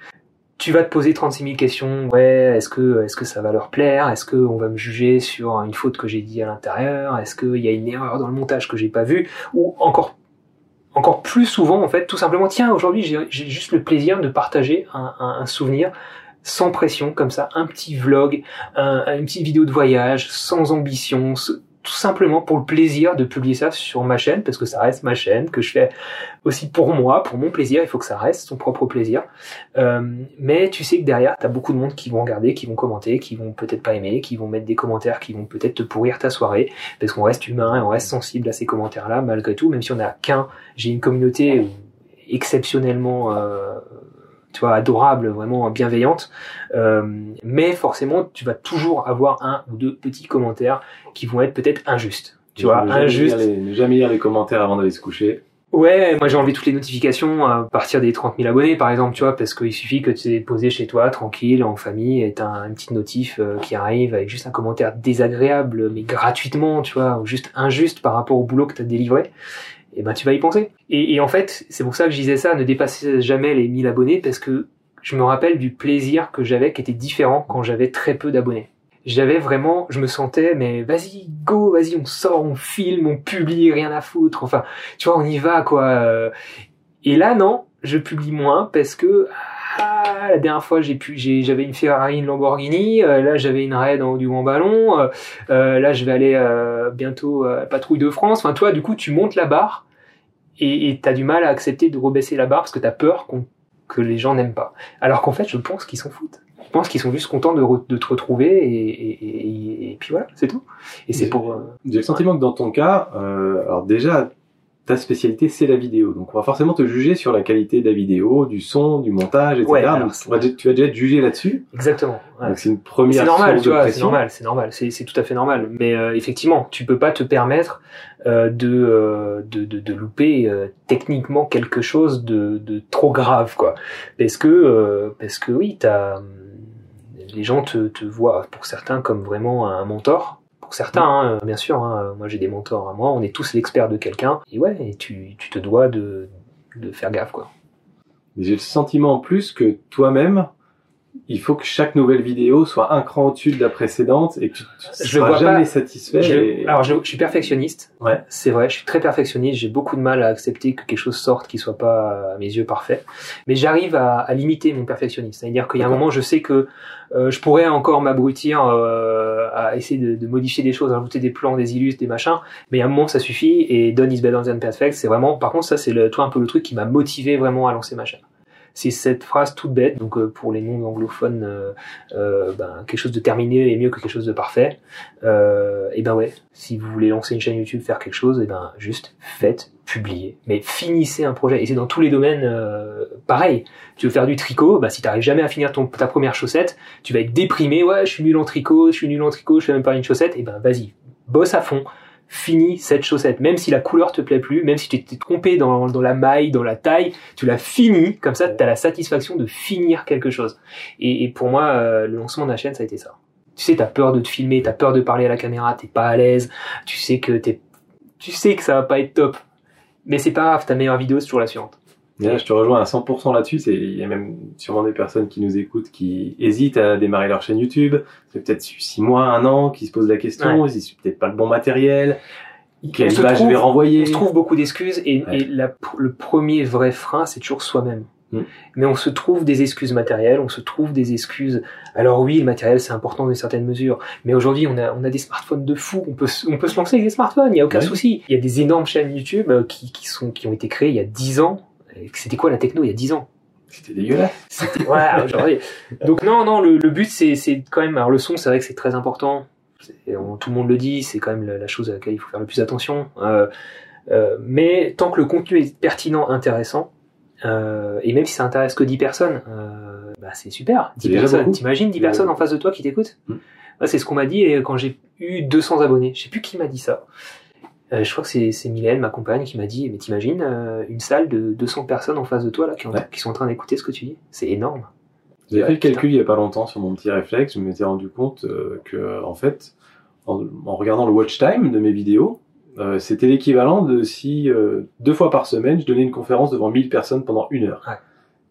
tu vas te poser 36 000 questions. Ouais, est-ce que ça va leur plaire? Est-ce que on va me juger sur une faute que j'ai dit à l'intérieur? Est-ce qu'il y a une erreur dans le montage que j'ai pas vu Ou encore encore plus souvent, en fait, tout simplement, tiens, aujourd'hui, j'ai juste le plaisir de partager un, souvenir sans pression, comme ça, un petit vlog, un, une petite vidéo de voyage, sans ambition, tout simplement pour le plaisir de publier ça sur ma chaîne, parce que ça reste ma chaîne, que je fais aussi pour moi, pour mon plaisir, il faut que ça reste son propre plaisir. Euh, mais tu sais que derrière, tu as beaucoup de monde qui vont regarder, qui vont commenter, qui vont peut-être pas aimer, qui vont mettre des commentaires qui vont peut-être te pourrir ta soirée, parce qu'on reste humain et on reste sensible à ces commentaires-là, malgré tout, même si on a qu'un, j'ai une communauté exceptionnellement... Euh, tu vois, adorable, vraiment bienveillante. Euh, mais forcément, tu vas toujours avoir un ou deux petits commentaires qui vont être peut-être injustes. Tu vois, injustes. ne jamais lire les commentaires avant d'aller se coucher. Ouais, moi j'ai enlevé toutes les notifications à partir des 30 000 abonnés par exemple, tu vois, parce qu'il suffit que tu es posé chez toi, tranquille, en famille, et t'as un, une petite notif euh, qui arrive avec juste un commentaire désagréable, mais gratuitement, tu vois, ou juste injuste par rapport au boulot que t'as délivré, et ben tu vas y penser. Et, et en fait, c'est pour ça que je disais ça, ne dépassez jamais les 1000 abonnés, parce que je me rappelle du plaisir que j'avais qui était différent quand j'avais très peu d'abonnés j'avais vraiment, je me sentais, mais vas-y, go, vas-y, on sort, on filme, on publie, rien à foutre. Enfin, tu vois, on y va, quoi. Et là, non, je publie moins parce que ah, la dernière fois, j'ai pu, j'avais une Ferrari, une Lamborghini. Euh, là, j'avais une raid en haut du Grand Ballon. Euh, euh, là, je vais aller bientôt à Patrouille de France. Enfin, toi, du coup, tu montes la barre et t'as du mal à accepter de rebaisser la barre parce que t'as peur que les gens n'aiment pas. Alors qu'en fait, je pense qu'ils s'en foutent. Je pense qu'ils sont juste contents de, de te retrouver et, et, et, puis voilà, c'est tout. Et c'est pour. J'ai le sentiment que dans ton cas, alors déjà, ta spécialité c'est la vidéo. Donc on va forcément te juger sur la qualité de la vidéo, du son, du montage, etc. Donc, tu vas déjà être jugé là-dessus. Exactement. Donc c'est une première. C'est normal, tu vois, c'est normal, c'est normal, c'est tout à fait normal. Mais euh, effectivement, tu peux pas te permettre euh, de, euh, de, de, de louper euh, techniquement quelque chose de, de trop grave, quoi. Parce que parce que oui, t'as les gens te, te voient pour certains comme vraiment un mentor certains, hein, bien sûr. Hein, moi, j'ai des mentors à moi. On est tous l'expert de quelqu'un. Et ouais, et tu, tu te dois de, de faire gaffe, quoi. Mais j'ai le sentiment en plus que toi-même, il faut que chaque nouvelle vidéo soit un cran au-dessus de la précédente et que tu, ne seras jamais satisfait. Alors je, suis perfectionniste. Ouais. C'est vrai, je suis très perfectionniste. J'ai beaucoup de mal à accepter que quelque chose sorte qui soit pas à mes yeux parfait. Mais j'arrive à, à, limiter mon perfectionnisme. C'est-à-dire qu'il y a un moment, je sais que euh, je pourrais encore m'abrutir euh, à essayer de, de, modifier des choses, à rajouter des plans, des illustres, des machins. Mais a un moment, ça suffit. Et Done is better than perfect. C'est vraiment. Par contre, ça c'est le, toi un peu le truc qui m'a motivé vraiment à lancer ma chaîne c'est cette phrase toute bête. Donc euh, pour les non anglophones, euh, euh, ben, quelque chose de terminé est mieux que quelque chose de parfait. et ben ouais, si vous voulez lancer une chaîne YouTube, faire quelque chose, et ben juste faites, publiez, mais finissez un projet. Et c'est dans tous les domaines pareil. Tu veux faire du tricot, bah si t'arrives jamais à finir ton, ta première chaussette, tu vas être déprimé. Ouais, je suis nul en tricot, je suis nul en tricot, je fais même pas une chaussette. Et ben vas-y, bosse à fond finis cette chaussette. Même si la couleur te plaît plus, même si tu t'es trompé dans, la maille, dans la taille, tu l'as fini. Comme ça, tu as la satisfaction de finir quelque chose. Et, et pour moi, euh, le lancement de la chaîne, ça a été ça. Tu sais, t'as peur de te filmer, t'as peur de parler à la caméra, t'es pas à l'aise. Tu sais que t'es, tu sais que ça va pas être top. Mais c'est pas grave, ta meilleure vidéo, c'est toujours la suivante je te rejoins à 100% là-dessus. Il y a même sûrement des personnes qui nous écoutent qui hésitent à démarrer leur chaîne YouTube. C'est peut-être six mois, un an, qui se posent la question. Ouais. Ils disent peut-être pas le bon matériel. Quelle image je vais renvoyer On se trouve beaucoup d'excuses et, et la, le premier vrai frein, c'est toujours soi-même. Mm. Mais on se trouve des excuses matérielles, on se trouve des excuses. Alors oui, le matériel c'est important dans une certaine mesure, mais aujourd'hui on a on a des smartphones de fou, on peut on peut se lancer avec des smartphones, il y a aucun souci. Il y a des énormes chaînes YouTube euh, qui qui sont qui ont été créées il y a 10 ans c'était quoi la techno il y a 10 ans? C'était dégueulasse. C'était aujourd'hui. Donc non, non, le, le but c'est c'est quand même. Alors le son, c'est vrai que c'est très important. tout le monde le dit, c'est quand même la, chose à laquelle il faut faire le plus attention. Euh, euh, mais tant que le contenu est pertinent, intéressant, euh, et même si ça intéresse que 10 personnes, bah c'est super. 10 personnes. T'imagines 10 personnes en face de toi qui t'écoutent? Mm. C'est ce qu'on m'a dit quand j'ai eu 200 abonnés. Je sais plus qui m'a dit ça. Euh, je crois que c'est Mylène, ma compagne, qui m'a dit, mais t'imagines euh, une salle de 200 personnes en face de toi là, qui, qui sont en train d'écouter ce que tu dis? C'est énorme. J'ai fait le calcul il y a pas longtemps sur mon petit réflexe, je m'étais rendu compte euh, que, en fait, en, regardant le watch time de mes vidéos, c'était l'équivalent de si deux fois par semaine, je donnais une conférence devant 1000 personnes pendant une heure.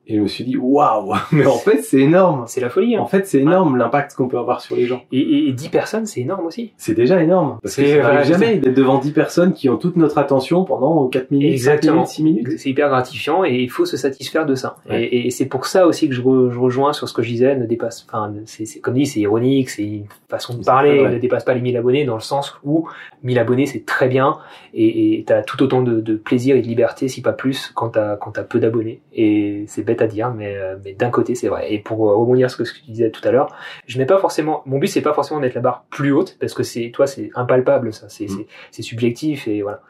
Et je me suis dit, waouh, mais en fait, c'est énorme. C'est la folie. Hein. En fait, c'est énorme l'impact qu'on peut avoir sur les gens. Et, et, et 10 personnes, c'est énorme aussi. C'est déjà énorme. Parce que ça jamais d'être devant 10 personnes qui ont toute notre attention pendant 4 minutes, Exactement. 5 minutes, 6 minutes. C'est hyper gratifiant et il faut se satisfaire de ça. Et, et c'est pour ça aussi que je, je, rejoins sur ce que je disais, ne dépasse, enfin, c'est comme dit, c'est ironique, c'est une façon de parler, ne dépasse pas les 1000 abonnés dans le sens où 1000 abonnés, c'est très bien et t'as tout autant de, de, plaisir et de liberté, si pas plus, quand t'as quand as peu d'abonnés. Et c'est bête à dire, mais euh, mais d'un côté c'est vrai. Et pour euh, rebondir sur ce que tu disais tout à l'heure, je mets pas forcément. Mon but c'est pas forcément mettre la barre plus haute parce que c'est toi c'est impalpable ça, c'est mm. c'est subjectif et voilà.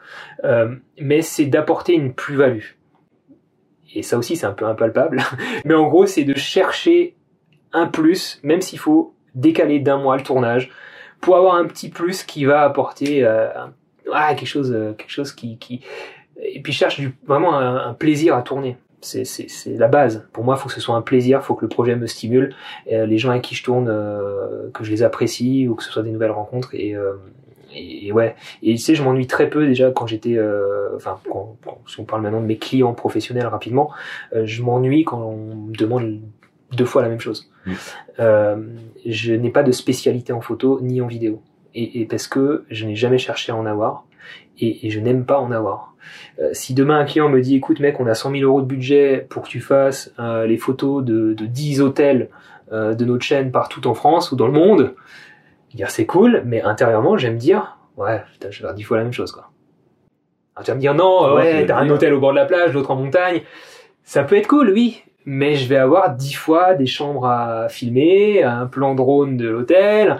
Euh, mais c'est d'apporter une plus-value. Et ça aussi c'est un peu impalpable. mais en gros c'est de chercher un plus, même s'il faut décaler d'un mois le tournage pour avoir un petit plus qui va apporter euh, quelque chose, quelque chose qui, qui et puis cherche du, vraiment un, plaisir à tourner. C'est, la base. Pour moi, il faut que ce soit un plaisir, il faut que le projet me stimule. Et, les gens avec qui je tourne, que je les apprécie ou que ce soit des nouvelles rencontres. Et, et, ouais. Et tu sais, je m'ennuie très peu déjà quand j'étais, euh, enfin, si on parle maintenant de mes clients professionnels rapidement, euh, je m'ennuie quand on me demande deux fois la même chose. Mmh. Euh, je n'ai pas de spécialité en photo ni en vidéo. Et, et parce que je n'ai jamais cherché à en avoir et, et je n'aime pas en avoir. Euh, si demain un client me dit écoute mec on a 100 000 euros de budget pour que tu fasses euh, les photos de, de 10 hôtels de notre chaîne partout en France ou dans le monde, dire c'est cool, mais intérieurement, j'aime dire, ouais, putain, je vais faire dix fois la même chose, quoi. Alors, tu vas me dire, non, ouais, t'as un hôtel au bord de la plage, l'autre en montagne. Ça peut être cool, oui, mais je vais avoir dix fois des chambres à filmer, un plan drone de l'hôtel.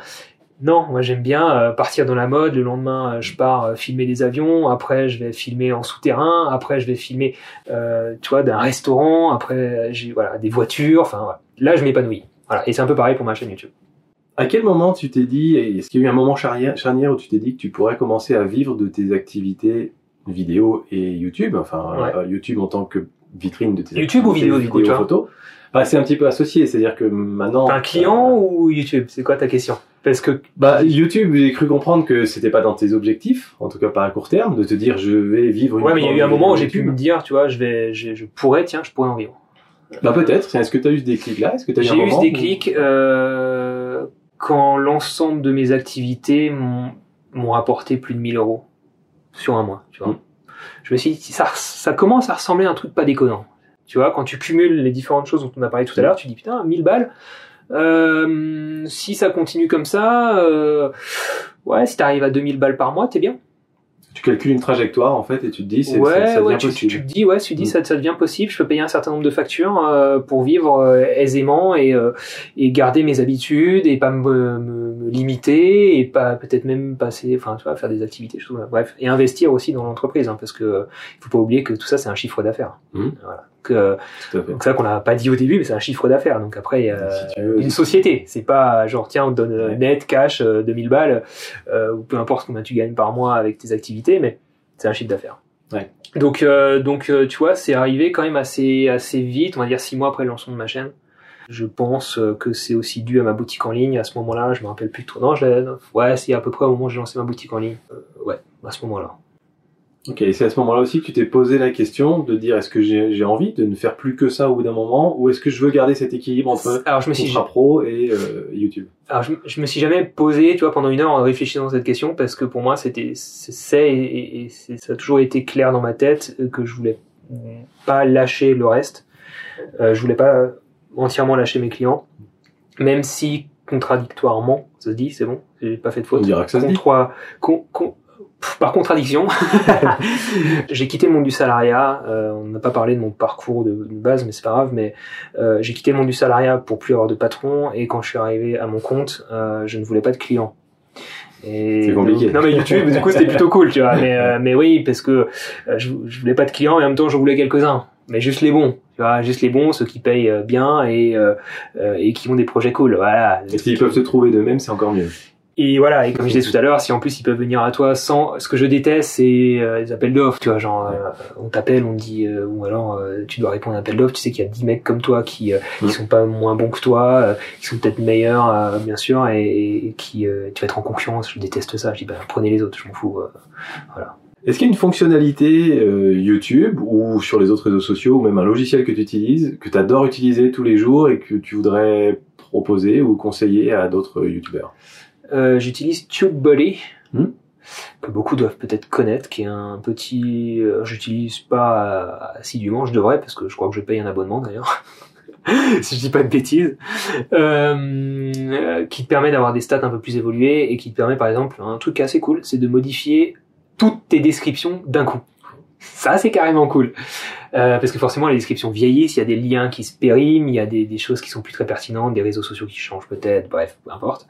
Non, moi j'aime bien euh, partir dans la mode. Le lendemain, euh, je pars euh, filmer des avions. Après, je vais filmer en souterrain. Après, je vais filmer, euh, tu vois, d'un restaurant. Après, j'ai voilà des voitures. Enfin, voilà. là, je m'épanouis. Voilà. Et c'est un peu pareil pour ma chaîne YouTube. À quel moment tu t'es dit, est-ce qu'il y a eu un moment charnière, où tu t'es dit que tu pourrais commencer à vivre de tes activités vidéo et YouTube, enfin YouTube en tant que vitrine de tes YouTube ou vidéo, vidéo, vidéo photo bah, C'est un petit peu associé, c'est-à-dire que maintenant... Un client ou YouTube? C'est quoi ta question? Parce que bah YouTube, j'ai cru comprendre que c'était pas dans tes objectifs, en tout cas pas à court terme, de te dire je vais vivre. Une ouais, mais il y a eu un moment où j'ai pu me dire, tu vois, je vais, je, je pourrais, tiens, je pourrais en vivre. Bah peut-être. Est-ce que tu as eu des clics là Est-ce que eu J'ai eu des clics. Euh quand l'ensemble de mes activités m'ont rapporté plus de 1000 euros sur un mois, tu vois. Mm. Je me suis dit, ça, ça commence à ressembler à un truc pas déconnant. Tu vois, quand tu cumules les différentes choses dont on a parlé tout à l'heure, tu dis, putain, 1000 balles, euh, si ça continue comme ça, euh, ouais, si t'arrives à 2000 balles par mois, t'es bien tu calcules une trajectoire en fait et tu te dis c'est ouais, ça, ouais, tu, Tu, te dis ouais, tu dis mm. ça, ça devient possible, je peux payer un certain nombre de factures euh, pour vivre euh, aisément et euh, et garder mes habitudes et pas me, me, limiter et pas peut-être même passer enfin tu vois faire des activités je trouve, bref et investir aussi dans l'entreprise hein, parce que il faut pas oublier que tout ça c'est un chiffre d'affaires. Mm. Voilà. Que, donc ça qu'on n'a pas dit au début mais c'est un chiffre d'affaires donc après il y a une société c'est pas genre tiens on te donne net cash 2000 balles ou peu importe combien tu gagnes par mois avec tes activités mais c'est un chiffre d'affaires. Ouais. Donc, euh, donc euh, tu vois, c'est arrivé quand même assez, assez vite, on va dire six mois après le lancement de ma chaîne. Je pense euh, que c'est aussi dû à ma boutique en ligne. À ce moment-là, je me rappelle plus trop. Non, je ouais, c'est à peu près au moment où j'ai lancé ma boutique en ligne. ouais, à ce moment-là. Ok, et c'est à ce moment-là aussi que tu t'es posé la question de dire est-ce que j'ai envie de ne faire plus que ça au bout d'un moment ou est-ce que je veux garder cet équilibre entre alors je me suis pro et euh, YouTube? Alors je, je, me suis jamais posé, tu vois, pendant une heure en réfléchissant à cette question parce que pour moi c'était c'est et, et ça a toujours été clair dans ma tête que je voulais pas lâcher le reste. Euh, je voulais pas entièrement lâcher mes clients, même si contradictoirement, ça se dit, c'est bon, j'ai pas fait de faute. On dira que ça se dit. Con, con, par contradiction, j'ai quitté le monde du salariat. Euh, on n'a pas parlé de mon parcours de, base, mais c'est pas grave. Mais euh, j'ai quitté le monde du salariat pour plus avoir de patron. Et quand je suis arrivé à mon compte, euh, je ne voulais pas de clients. C'est compliqué. non mais YouTube, du coup, c'était plutôt cool, tu vois. Mais, mais oui, parce que je, je voulais pas de clients et en même temps, je voulais quelques-uns, mais juste les bons. Tu vois, juste les bons, ceux qui payent bien et et qui ont des projets cool. Voilà. S'ils peuvent se trouver d'eux-mêmes, c'est encore mieux. Et voilà, et comme je disais tout à l'heure, si en plus ils peuvent venir à toi sans, ce que je déteste, c'est euh, les appels d'offres, tu vois, genre euh, on t'appelle, on dit, euh, ou alors tu dois répondre à un appel d'offres, tu sais qu'il y a 10 mecs comme toi qui qui sont pas moins bons que toi, qui sont peut-être meilleurs, bien sûr, et, qui tu vas être en concurrence. Je déteste ça. Je dis bah prenez les autres, je m'en fous. voilà. Est-ce qu'il y a une fonctionnalité YouTube ou sur les autre réseaux sociaux ou même un logiciel que tu utilises, que tu adores utiliser tous les jours et que tu voudrais proposer ou conseiller à d'autres YouTubeurs? Euh, j'utilise TubeBuddy, hmm. que beaucoup doivent peut-être connaître, qui est un petit... Euh, j'utilise pas assidûment, je devrais, parce que je crois que je paye un abonnement d'ailleurs. si je dis pas de bêtises, euh, qui te permet d'avoir des stats un peu plus évoluées et qui te permet par exemple un truc assez cool, c'est de modifier toutes tes descriptions d'un coup. Ça, c'est carrément cool. Euh, parce que forcément, les descriptions vieillissent, il y a des liens qui se périment, il y a des, des choses qui sont plus très pertinentes, des réseaux sociaux qui changent peut-être, bref, peu importe.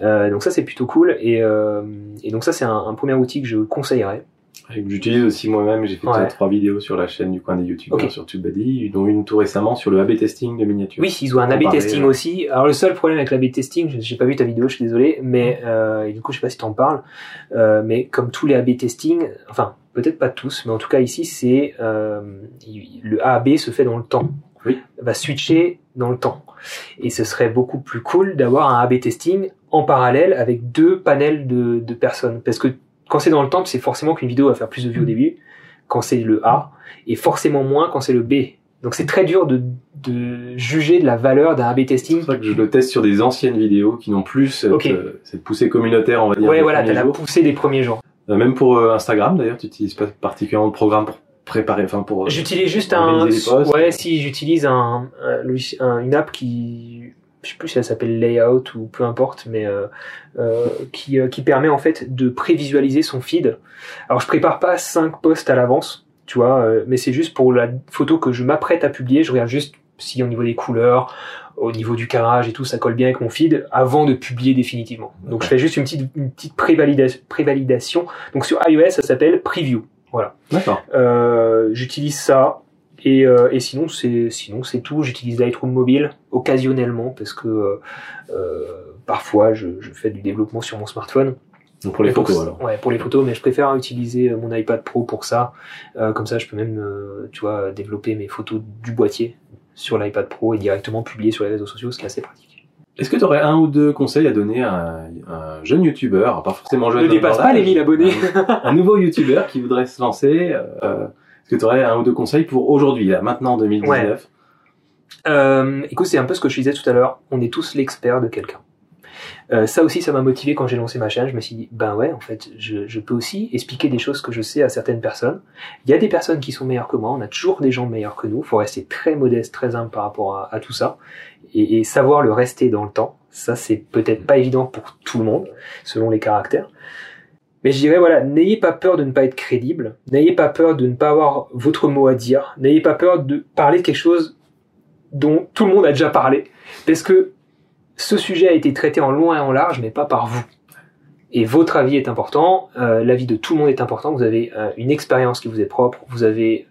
Euh, donc ça, c'est plutôt cool. Et, euh, et donc ça, c'est un, un, premier outil que je conseillerais. J'utilise aussi moi-même, j'ai fait trois vidéos sur la chaîne du coin des youtubeurs sur TubeBuddy, dont une tout récemment sur le A-B testing de miniatures. Oui, ils ont un A-B testing aussi. Alors le seul problème avec l'A-B testing, j'ai pas vu ta vidéo, je suis désolé, mais et du coup je sais pas si t'en parles, mais comme tous les A-B testing, enfin peut-être pas tous, mais en tout cas ici, c'est euh, le A à B se fait dans le temps. Oui. Va switcher dans le temps. Et ce serait beaucoup plus cool d'avoir un A/B testing en parallèle avec deux panels de, de personnes, parce que quand c'est dans le temps, c'est forcément qu'une vidéo va faire plus de vues au début quand c'est le A, et forcément moins quand c'est le B. Donc c'est très dur de, de juger de la valeur d'un A/B testing. C'est ça que je le teste sur des anciennes vidéos qui n'ont plus cette, euh, cette poussée communautaire, on va dire. Ouais, voilà, t'as la poussée des premiers jours. Euh, Même pour euh, Instagram, d'ailleurs, tu utilises pas particulièrement de programme pour préparer, enfin pour. euh, J'utilise juste un, ouais, si j'utilise un, un logiciel- un- une app qui, je sais plus si elle s'appelle Layout ou peu importe, mais euh, euh, qui, euh, qui permet en fait de prévisualiser son feed. Alors je prépare pas cinq posts à l'avance, tu vois, mais c'est juste pour la photo que je m'apprête à publier, je regarde juste si au niveau des couleurs, au niveau du carrage et tout, ça colle bien avec mon feed avant de publier définitivement. Donc je fais juste une petite, une petite prévalida- prévalidation. Donc sur iOS, ça s'appelle Preview. Voilà. D'accord. Euh, j'utilise ça et, euh, et sinon c'est sinon c'est tout. J'utilise Lightroom mobile occasionnellement parce que euh, parfois je, je fais du développement sur mon smartphone. Donc pour les photos alors. Ouais, pour les photos, mais je préfère utiliser mon iPad Pro pour ça. Euh, comme ça, je peux même, euh, tu vois, développer mes photos du boîtier sur l'iPad Pro et directement publier sur les réseaux sociaux, ce qui est assez pratique. Est-ce que tu aurais un ou deux conseils à donner à un, un jeune youtubeur, pas forcément jeune, Ne dépasse pas les l'âge, 1000 abonnés. un, nouveau youtubeur qui voudrait se lancer euh, Est-ce que tu aurais un ou deux conseils pour aujourd'hui, là, maintenant 2019 Euh, écoute, c'est un peu ce que je disais tout à l'heure. On est tous l'expert de quelqu'un. Euh, ça aussi, ça m'a motivé quand j'ai lancé ma chaîne. Je me suis dit, ben ouais, en fait, je, peux aussi expliquer des choses que je sais à certaines personnes. Il y a des personnes qui sont meilleures que moi. On a toujours des gens meilleurs que nous. faut rester très modeste, très humble par rapport à, à tout ça. Et, et savoir le rester dans le temps. Ça, c'est peut-être pas évident pour tout le monde, selon les caractères. Mais je dirais, voilà, n'ayez pas peur de ne pas être crédible. N'ayez pas peur de ne pas avoir votre mot à dire. N'ayez pas peur de parler de quelque chose dont tout le monde a déjà parlé. Parce que ce sujet a été traité en long et en large, mais pas par vous. Et votre avis est important, euh, l'avis de tout le monde est important, vous avez euh, une expérience qui vous est propre, vous avez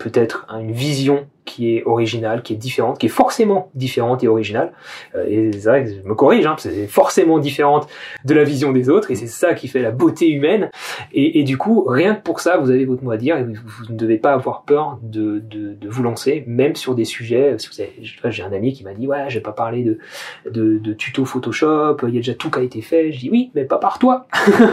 peut-être une vision qui est originale, qui est différente, qui est forcément différente et originale. Euh, et c'est vrai que je me corrige, hein, c'est forcément différente de la vision des autres, et c'est ça qui fait la beauté humaine. Et, et du coup, rien que pour ça, vous avez votre mot à dire, et vous, ne devez pas avoir peur de, de, de vous lancer, même sur des sujets. J'ai un ami qui m'a dit, ouais, je vais pas parler de, de, de tuto Photoshop, il y a déjà tout qui a été fait. Je dis oui, mais pas par toi,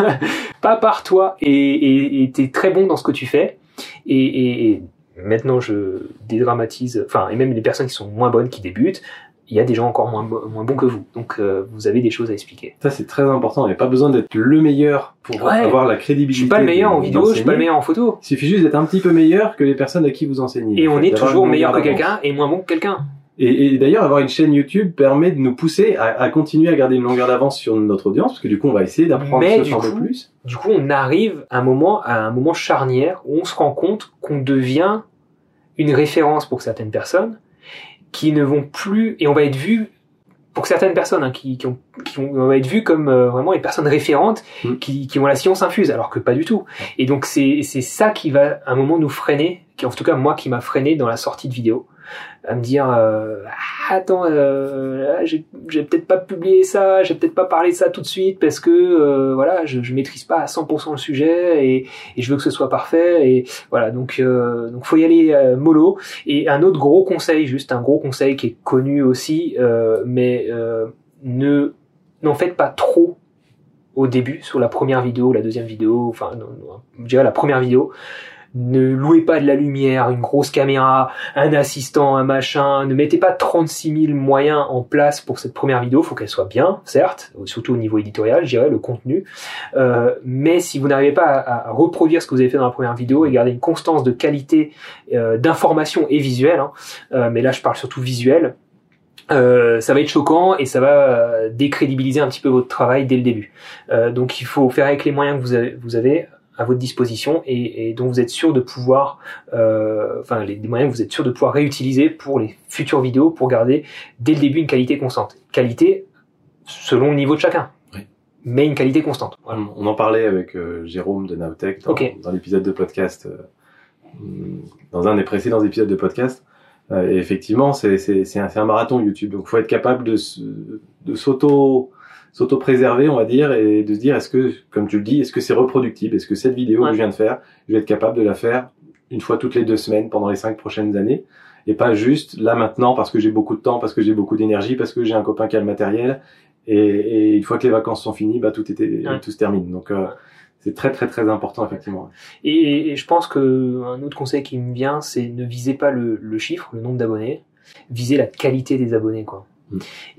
pas par toi. Et t'es très bon dans ce que tu fais. Et, et maintenant, je dédramatise. Enfin, et même les personnes qui sont moins bonnes, qui débutent, il y a des gens encore moins, moins bons que vous. Donc, euh, vous avez des choses à expliquer. Ça, c'est très important. Il n'y a pas besoin d'être le meilleur pour Ouais. avoir la crédibilité. Je suis pas le meilleur en vidéo, je suis pas le meilleur en photo. Il suffit juste d'être un petit peu meilleur que les personnes à qui vous enseignez. Et on est toujours meilleur que quelqu'un et moins bon que quelqu'un. Et, et d'ailleurs, avoir une chaîne YouTube permet de nous pousser à, à continuer à garder une longueur d'avance sur notre audience, parce que du coup, on va essayer d'apprendre Mais ce du genre de coup, plus. Du coup, on arrive à un moment, à un moment charnière où on se rend compte qu'on devient une référence pour certaines personnes qui ne vont plus, et on va être vu pour certaines personnes hein, qui, qui, ont, qui ont- on va être vu comme euh, vraiment les personnes référentes Mm. qui, qui ont la science infuse, alors que pas du tout. Et donc c'est c'est ça qui va à un moment nous freiner, qui en tout cas moi qui m'a freiné dans la sortie de vidéo, à me dire euh, attends, euh, j'ai peut-être pas publié ça, j'ai peut-être pas parlé de ça tout de suite parce que euh, voilà, je, je maîtrise pas à 100% le sujet et, je veux que ce soit parfait et voilà donc euh, donc faut y aller mollo. Et un autre gros conseil, juste un gros conseil qui est connu aussi, mais ne n'en faites pas trop au début sur la première vidéo, la deuxième vidéo, enfin je dirais la première vidéo. Ne louez pas de la lumière, une grosse caméra, un assistant, un machin. Ne mettez pas 36 000 moyens en place pour cette première vidéo. Faut qu'elle soit bien, certes, surtout au niveau éditorial, je dirais, le contenu. Euh, mais si vous n'arrivez pas à, reproduire ce que vous avez fait dans la première vidéo et garder une constance de qualité euh, d'information et visuelle, hein, euh, mais là je parle surtout visuel, euh, ça va être choquant et ça va décrédibiliser un petit peu votre travail dès le début. Donc il faut faire avec les moyens que vous avez à votre disposition et, et dont vous êtes sûr de pouvoir, euh, enfin les, les moyens que vous êtes sûr de pouvoir réutiliser pour les futures vidéos pour garder dès le début une qualité constante. Qualité selon le niveau de chacun, Oui. mais une qualité constante. Voilà. On en parlait avec euh, Jérôme de Nowtech dans, l'épisode de podcast, euh, dans un des précédents épisodes de podcast. Euh, et effectivement, c'est un, un marathon YouTube, donc faut être capable de de s'auto s'auto-préserver, on va dire, et de se dire, est-ce que, comme tu le dis, est-ce que c'est reproductible? Est-ce que cette vidéo que je viens de faire, je vais être capable de la faire une fois toutes les deux semaines pendant les cinq prochaines années? Et pas juste là maintenant parce que j'ai beaucoup de temps, parce que j'ai beaucoup d'énergie, parce que j'ai un copain qui a le matériel et, et, une fois que les vacances sont finies, bah tout était tout se termine. Donc euh, c'est très très très important effectivement. Et, et, je pense que un autre conseil qui me vient, c'est ne visez pas le, le chiffre, le nombre d'abonnés, visez la qualité des abonnés quoi.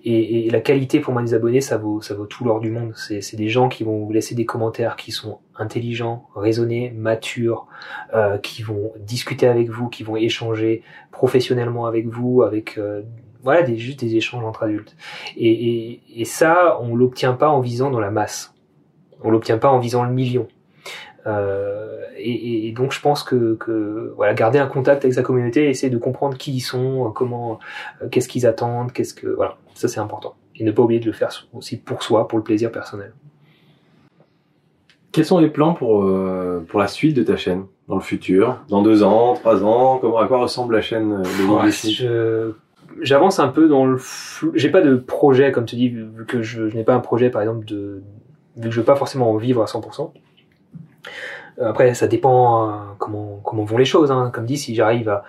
Et, et, la qualité pour moi des abonnés, ça vaut, ça vaut tout l'or du monde. C'est des gens qui vont vous laisser des commentaires qui sont intelligents, raisonnés, matures, euh, qui vont discuter avec vous, qui vont échanger professionnellement avec vous, avec euh, voilà, des, juste des échanges entre adultes. Et, et, et ça, on l'obtient pas en visant dans la masse. On l'obtient pas en visant le million. Euh, et, et, donc je pense que, que, voilà, garder un contact avec sa communauté, essayer de comprendre qui ils sont, comment, euh, qu'est-ce qu'ils attendent, qu'est-ce que voilà, ça c'est important. Et ne pas oublier de le faire aussi pour soi, pour le plaisir personnel. Quels sont les plans pour euh, pour la suite de ta chaîne dans le futur, dans deux ans, trois ans Comment à quoi ressemble la chaîne de J'avance un peu dans le flou. J'ai pas de projet, comme tu dis, vu que je, je n'ai pas un projet, par exemple, de vu que je veux pas forcément en vivre à 100%. Après, ça dépend euh, comment comment vont les choses. Hein. Comme dit, si j'arrive à,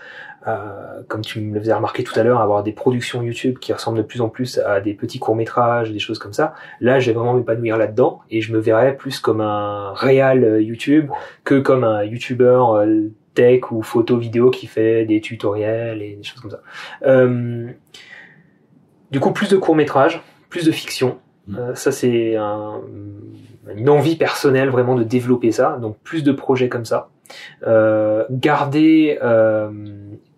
comme tu me le faisais remarquer tout à l'heure, avoir des productions YouTube qui ressemblent de plus en plus à des petits courts métrages, des choses comme ça. Là, je vais vraiment m'épanouir là-dedans et je me verrais plus comme un réel euh, YouTube que comme un YouTuber euh, tech ou photo vidéo qui fait des tutoriels et des choses comme ça. Euh, du coup, plus de courts métrages, plus de fiction. Mmh. ça, c'est un une envie personnelle vraiment de développer ça, donc plus de projets comme ça. Euh, garder euh,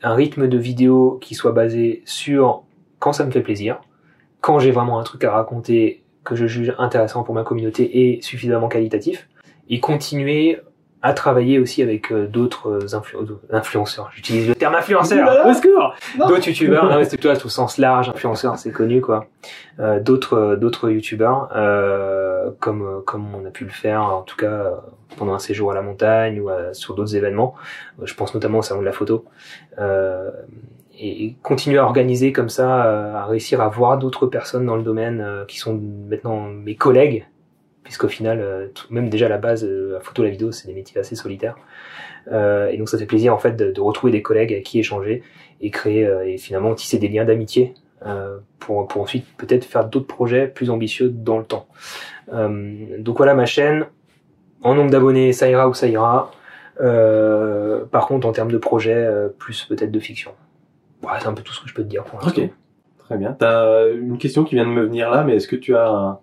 un rythme de vidéo qui soit basé sur quand ça me fait plaisir, quand j'ai vraiment un truc à raconter que je juge intéressant pour ma communauté et suffisamment qualitatif, et continuer à travailler aussi avec euh, d'autres influenceurs. J'utilise le terme influenceur. Au secours. D'autres youtubeurs. non, c'est plutôt au sens large. Influenceur, c'est connu quoi. Euh, d'autres d'autres youtubeurs, euh, comme comme on a pu le faire, en tout cas pendant un séjour à la montagne ou sur d'autres événements. Je pense notamment au salon de la photo. et continuer à organiser comme ça, à réussir à voir d'autres personnes dans le domaine qui sont maintenant mes collègues puisqu'au final, euh, même déjà à la base, euh, la photo, la vidéo, c'est des métiers assez solitaires. Euh, et donc ça fait plaisir en fait de, retrouver des collègues avec qui échanger et créer et finalement tisser des liens d'amitié pour, pour ensuite peut-être faire d'autres projets plus ambitieux dans le temps. donc voilà ma chaîne. En nombre d'abonnés, ça ira ou ça ira. par contre, en termes de projets, plus peut-être de fiction. Voilà, c'est un peu tout ce que je peux te dire pour l'instant. Ok, très bien. T'as une question qui vient de me venir là, mais est-ce que tu as un,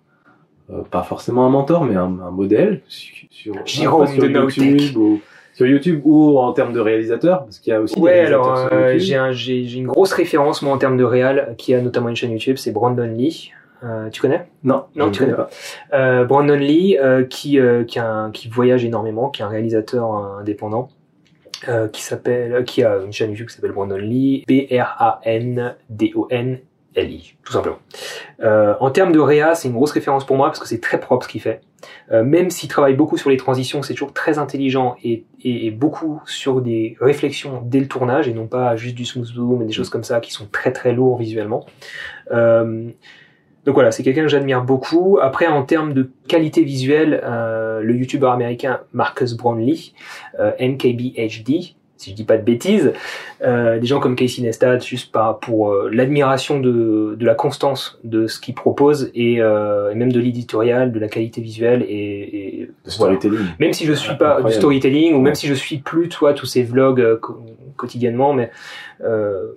euh, pas forcément un mentor, mais un, un modèle sur, sur, sur YouTube ou sur YouTube ou en termes de réalisateur, parce qu'il y a aussi. Ouais, alors euh, j'ai un, j'ai une grosse référence moi en termes de réal, qui a notamment une chaîne YouTube, c'est Brandon Lee. Euh, tu connais? Non, non, tu connais pas. Brandon Lee, qui qui, a un, qui voyage énormément, qui est un réalisateur indépendant. qui s'appelle, qui a une chaîne YouTube qui s'appelle Brandon Lee, B R A N D O N LI, tout simplement. Euh, en termes de réa, c'est une grosse référence pour moi parce que c'est très propre ce qu'il fait. Euh, même s'il travaille beaucoup sur les transitions, c'est toujours très intelligent et, et, beaucoup sur des réflexions dès le tournage et non pas juste du smooth zoom et des choses comme ça qui sont très très lourds visuellement. Euh, donc voilà, c'est quelqu'un que j'admire beaucoup. Après, en termes de qualité visuelle, euh, le youtubeur américain Marcus Brownlee, euh, NKBHD, si je dis pas de bêtises, euh, des gens comme Casey Neistat, juste par, pour euh, l'admiration de, de la constance de ce qu'il propose et, euh, et, même de l'éditorial, de la qualité visuelle et, et storytelling. Même si je suis pas du storytelling ou même si je suis plus toi tous ces vlogs euh, quotidiennement, mais euh,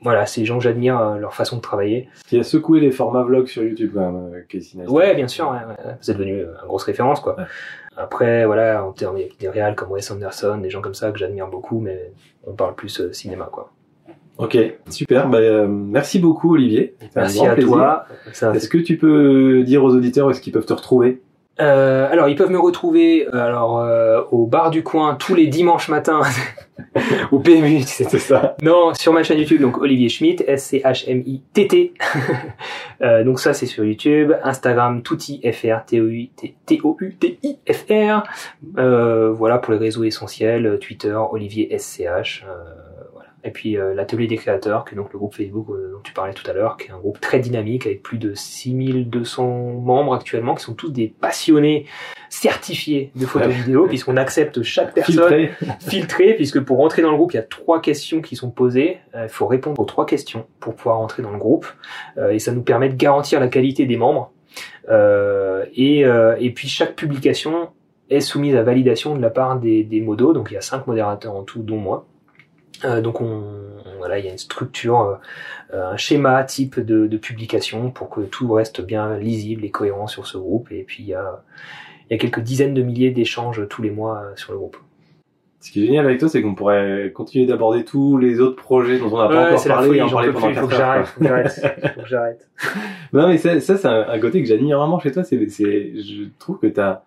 voilà, ces gens j'admire leur façon de travailler. Qui a secoué les formats vlogs sur YouTube quand même, Casey Neistat. Ouais, bien sûr, ouais, ouais. êtes devenu une grosse référence quoi. Après, voilà, en termes, des réals comme Wes Anderson, des gens comme ça que j'admire beaucoup, mais on parle plus euh, cinéma, quoi. Ok, super. Bah, euh, merci beaucoup, Olivier. Merci à toi. Est-ce que tu peux dire aux auditeurs où est-ce qu'ils peuvent te retrouver? Euh, alors, ils peuvent me retrouver euh, alors euh, au bar du coin tous les dimanches matins au PMU, c'était ça. Non, sur ma chaîne YouTube, donc Olivier Schmitt, S C H M I T T. euh, donc ça c'est sur YouTube, Instagram toutifr, T O U T O U T I F R. voilà pour les réseaux essentiels, Twitter Olivier SCH. voilà. Et puis euh, l'atelier des créateurs, qui est donc le groupe Facebook euh, dont tu parlais tout à l'heure, qui est un groupe très dynamique avec plus de 6200 membres actuellement, qui sont tous des passionnés certifiés de photos vidéo, puisqu'on accepte chaque personne filtrée, puisque pour rentrer dans le groupe, il y a trois questions qui sont posées. Il faut répondre aux trois questions pour pouvoir rentrer dans le groupe, et ça nous permet de garantir la qualité des membres. et, et puis chaque publication est soumise à validation de la part des, des modos. Donc il y a cinq modérateurs en tout, dont moi. Euh, donc on, voilà, il y a une structure, euh, un schéma type de, de, publication pour que tout reste bien lisible et cohérent sur ce groupe. Et puis il y a, il y a quelques dizaines de milliers d'échanges tous les mois euh, sur le groupe. Ce qui est génial avec toi, c'est qu'on pourrait continuer d'aborder tous les autres projets dont on n'a pas encore parlé Il faut que j'arrête, faut que j'arrête. non mais ça, ça c'est un, un, côté que j'admire vraiment chez toi. C'est, c'est, je trouve que t'as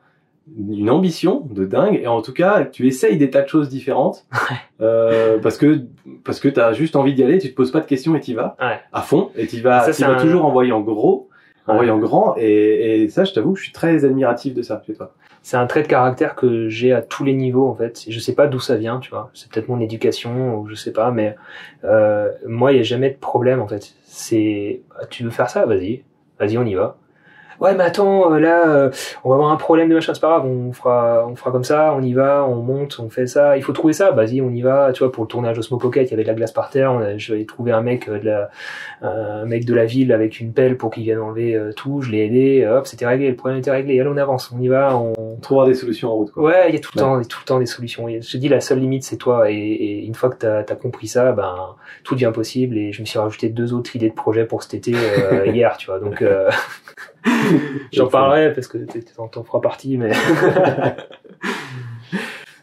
une ambition de dingue. Et en tout cas tu essayes des tas de choses différentes. Euh, parce que parce que t'as juste envie d'y aller tu te poses pas de questions et t'y vas. À fond. Et tu vas tu vas toujours en voyant gros en voyant grand. Et, et ça je t'avoue je suis très admiratif de ça chez toi. C'est un trait de caractère que j'ai à tous les niveaux en fait. Je sais pas d'où ça vient tu vois. C'est peut-être mon éducation ou je sais pas mais euh, moi il y a jamais de problème en fait. C'est tu veux faire ça? Vas-y. Vas-y on y va ouais mais attends euh, là euh, on va avoir un problème de machin c'est pas grave on fera on fera comme ça on y va on monte on fait ça. Il faut trouver ça vas-y on y va tu vois pour le tournage Osmo Pocket il y avait de la glace par terre on je vais trouver un mec euh, de la un mec de la ville avec une pelle pour qu'il vienne enlever tout je l'ai aidé hop c'était réglé le problème était réglé allez on avance on y va on, trouvera des solutions en route quoi. ouais il y a tout le temps tout le temps des solutions. Je te dis la seule limite c'est toi. Et, et, une fois que t'as as compris ça ben tout devient possible. Et je me suis rajouté deux autres idées de projet pour cet été hier tu vois. Donc J'en parlerai parce que t'en feras partie, mais.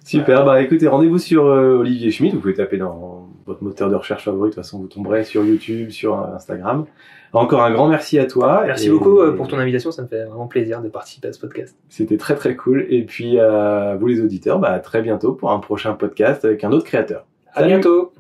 Super, bah écoutez, rendez-vous sur euh, Olivier Schmidt, vous pouvez taper dans votre moteur de recherche favori, de toute façon vous tomberez sur YouTube, sur Instagram. Encore un grand merci à toi. Merci beaucoup euh, pour ton invitation, ça me fait vraiment plaisir de participer à ce podcast. C'était très très cool, et puis euh, vous les auditeurs, bah à très bientôt pour un prochain podcast avec un autre créateur. À bientôt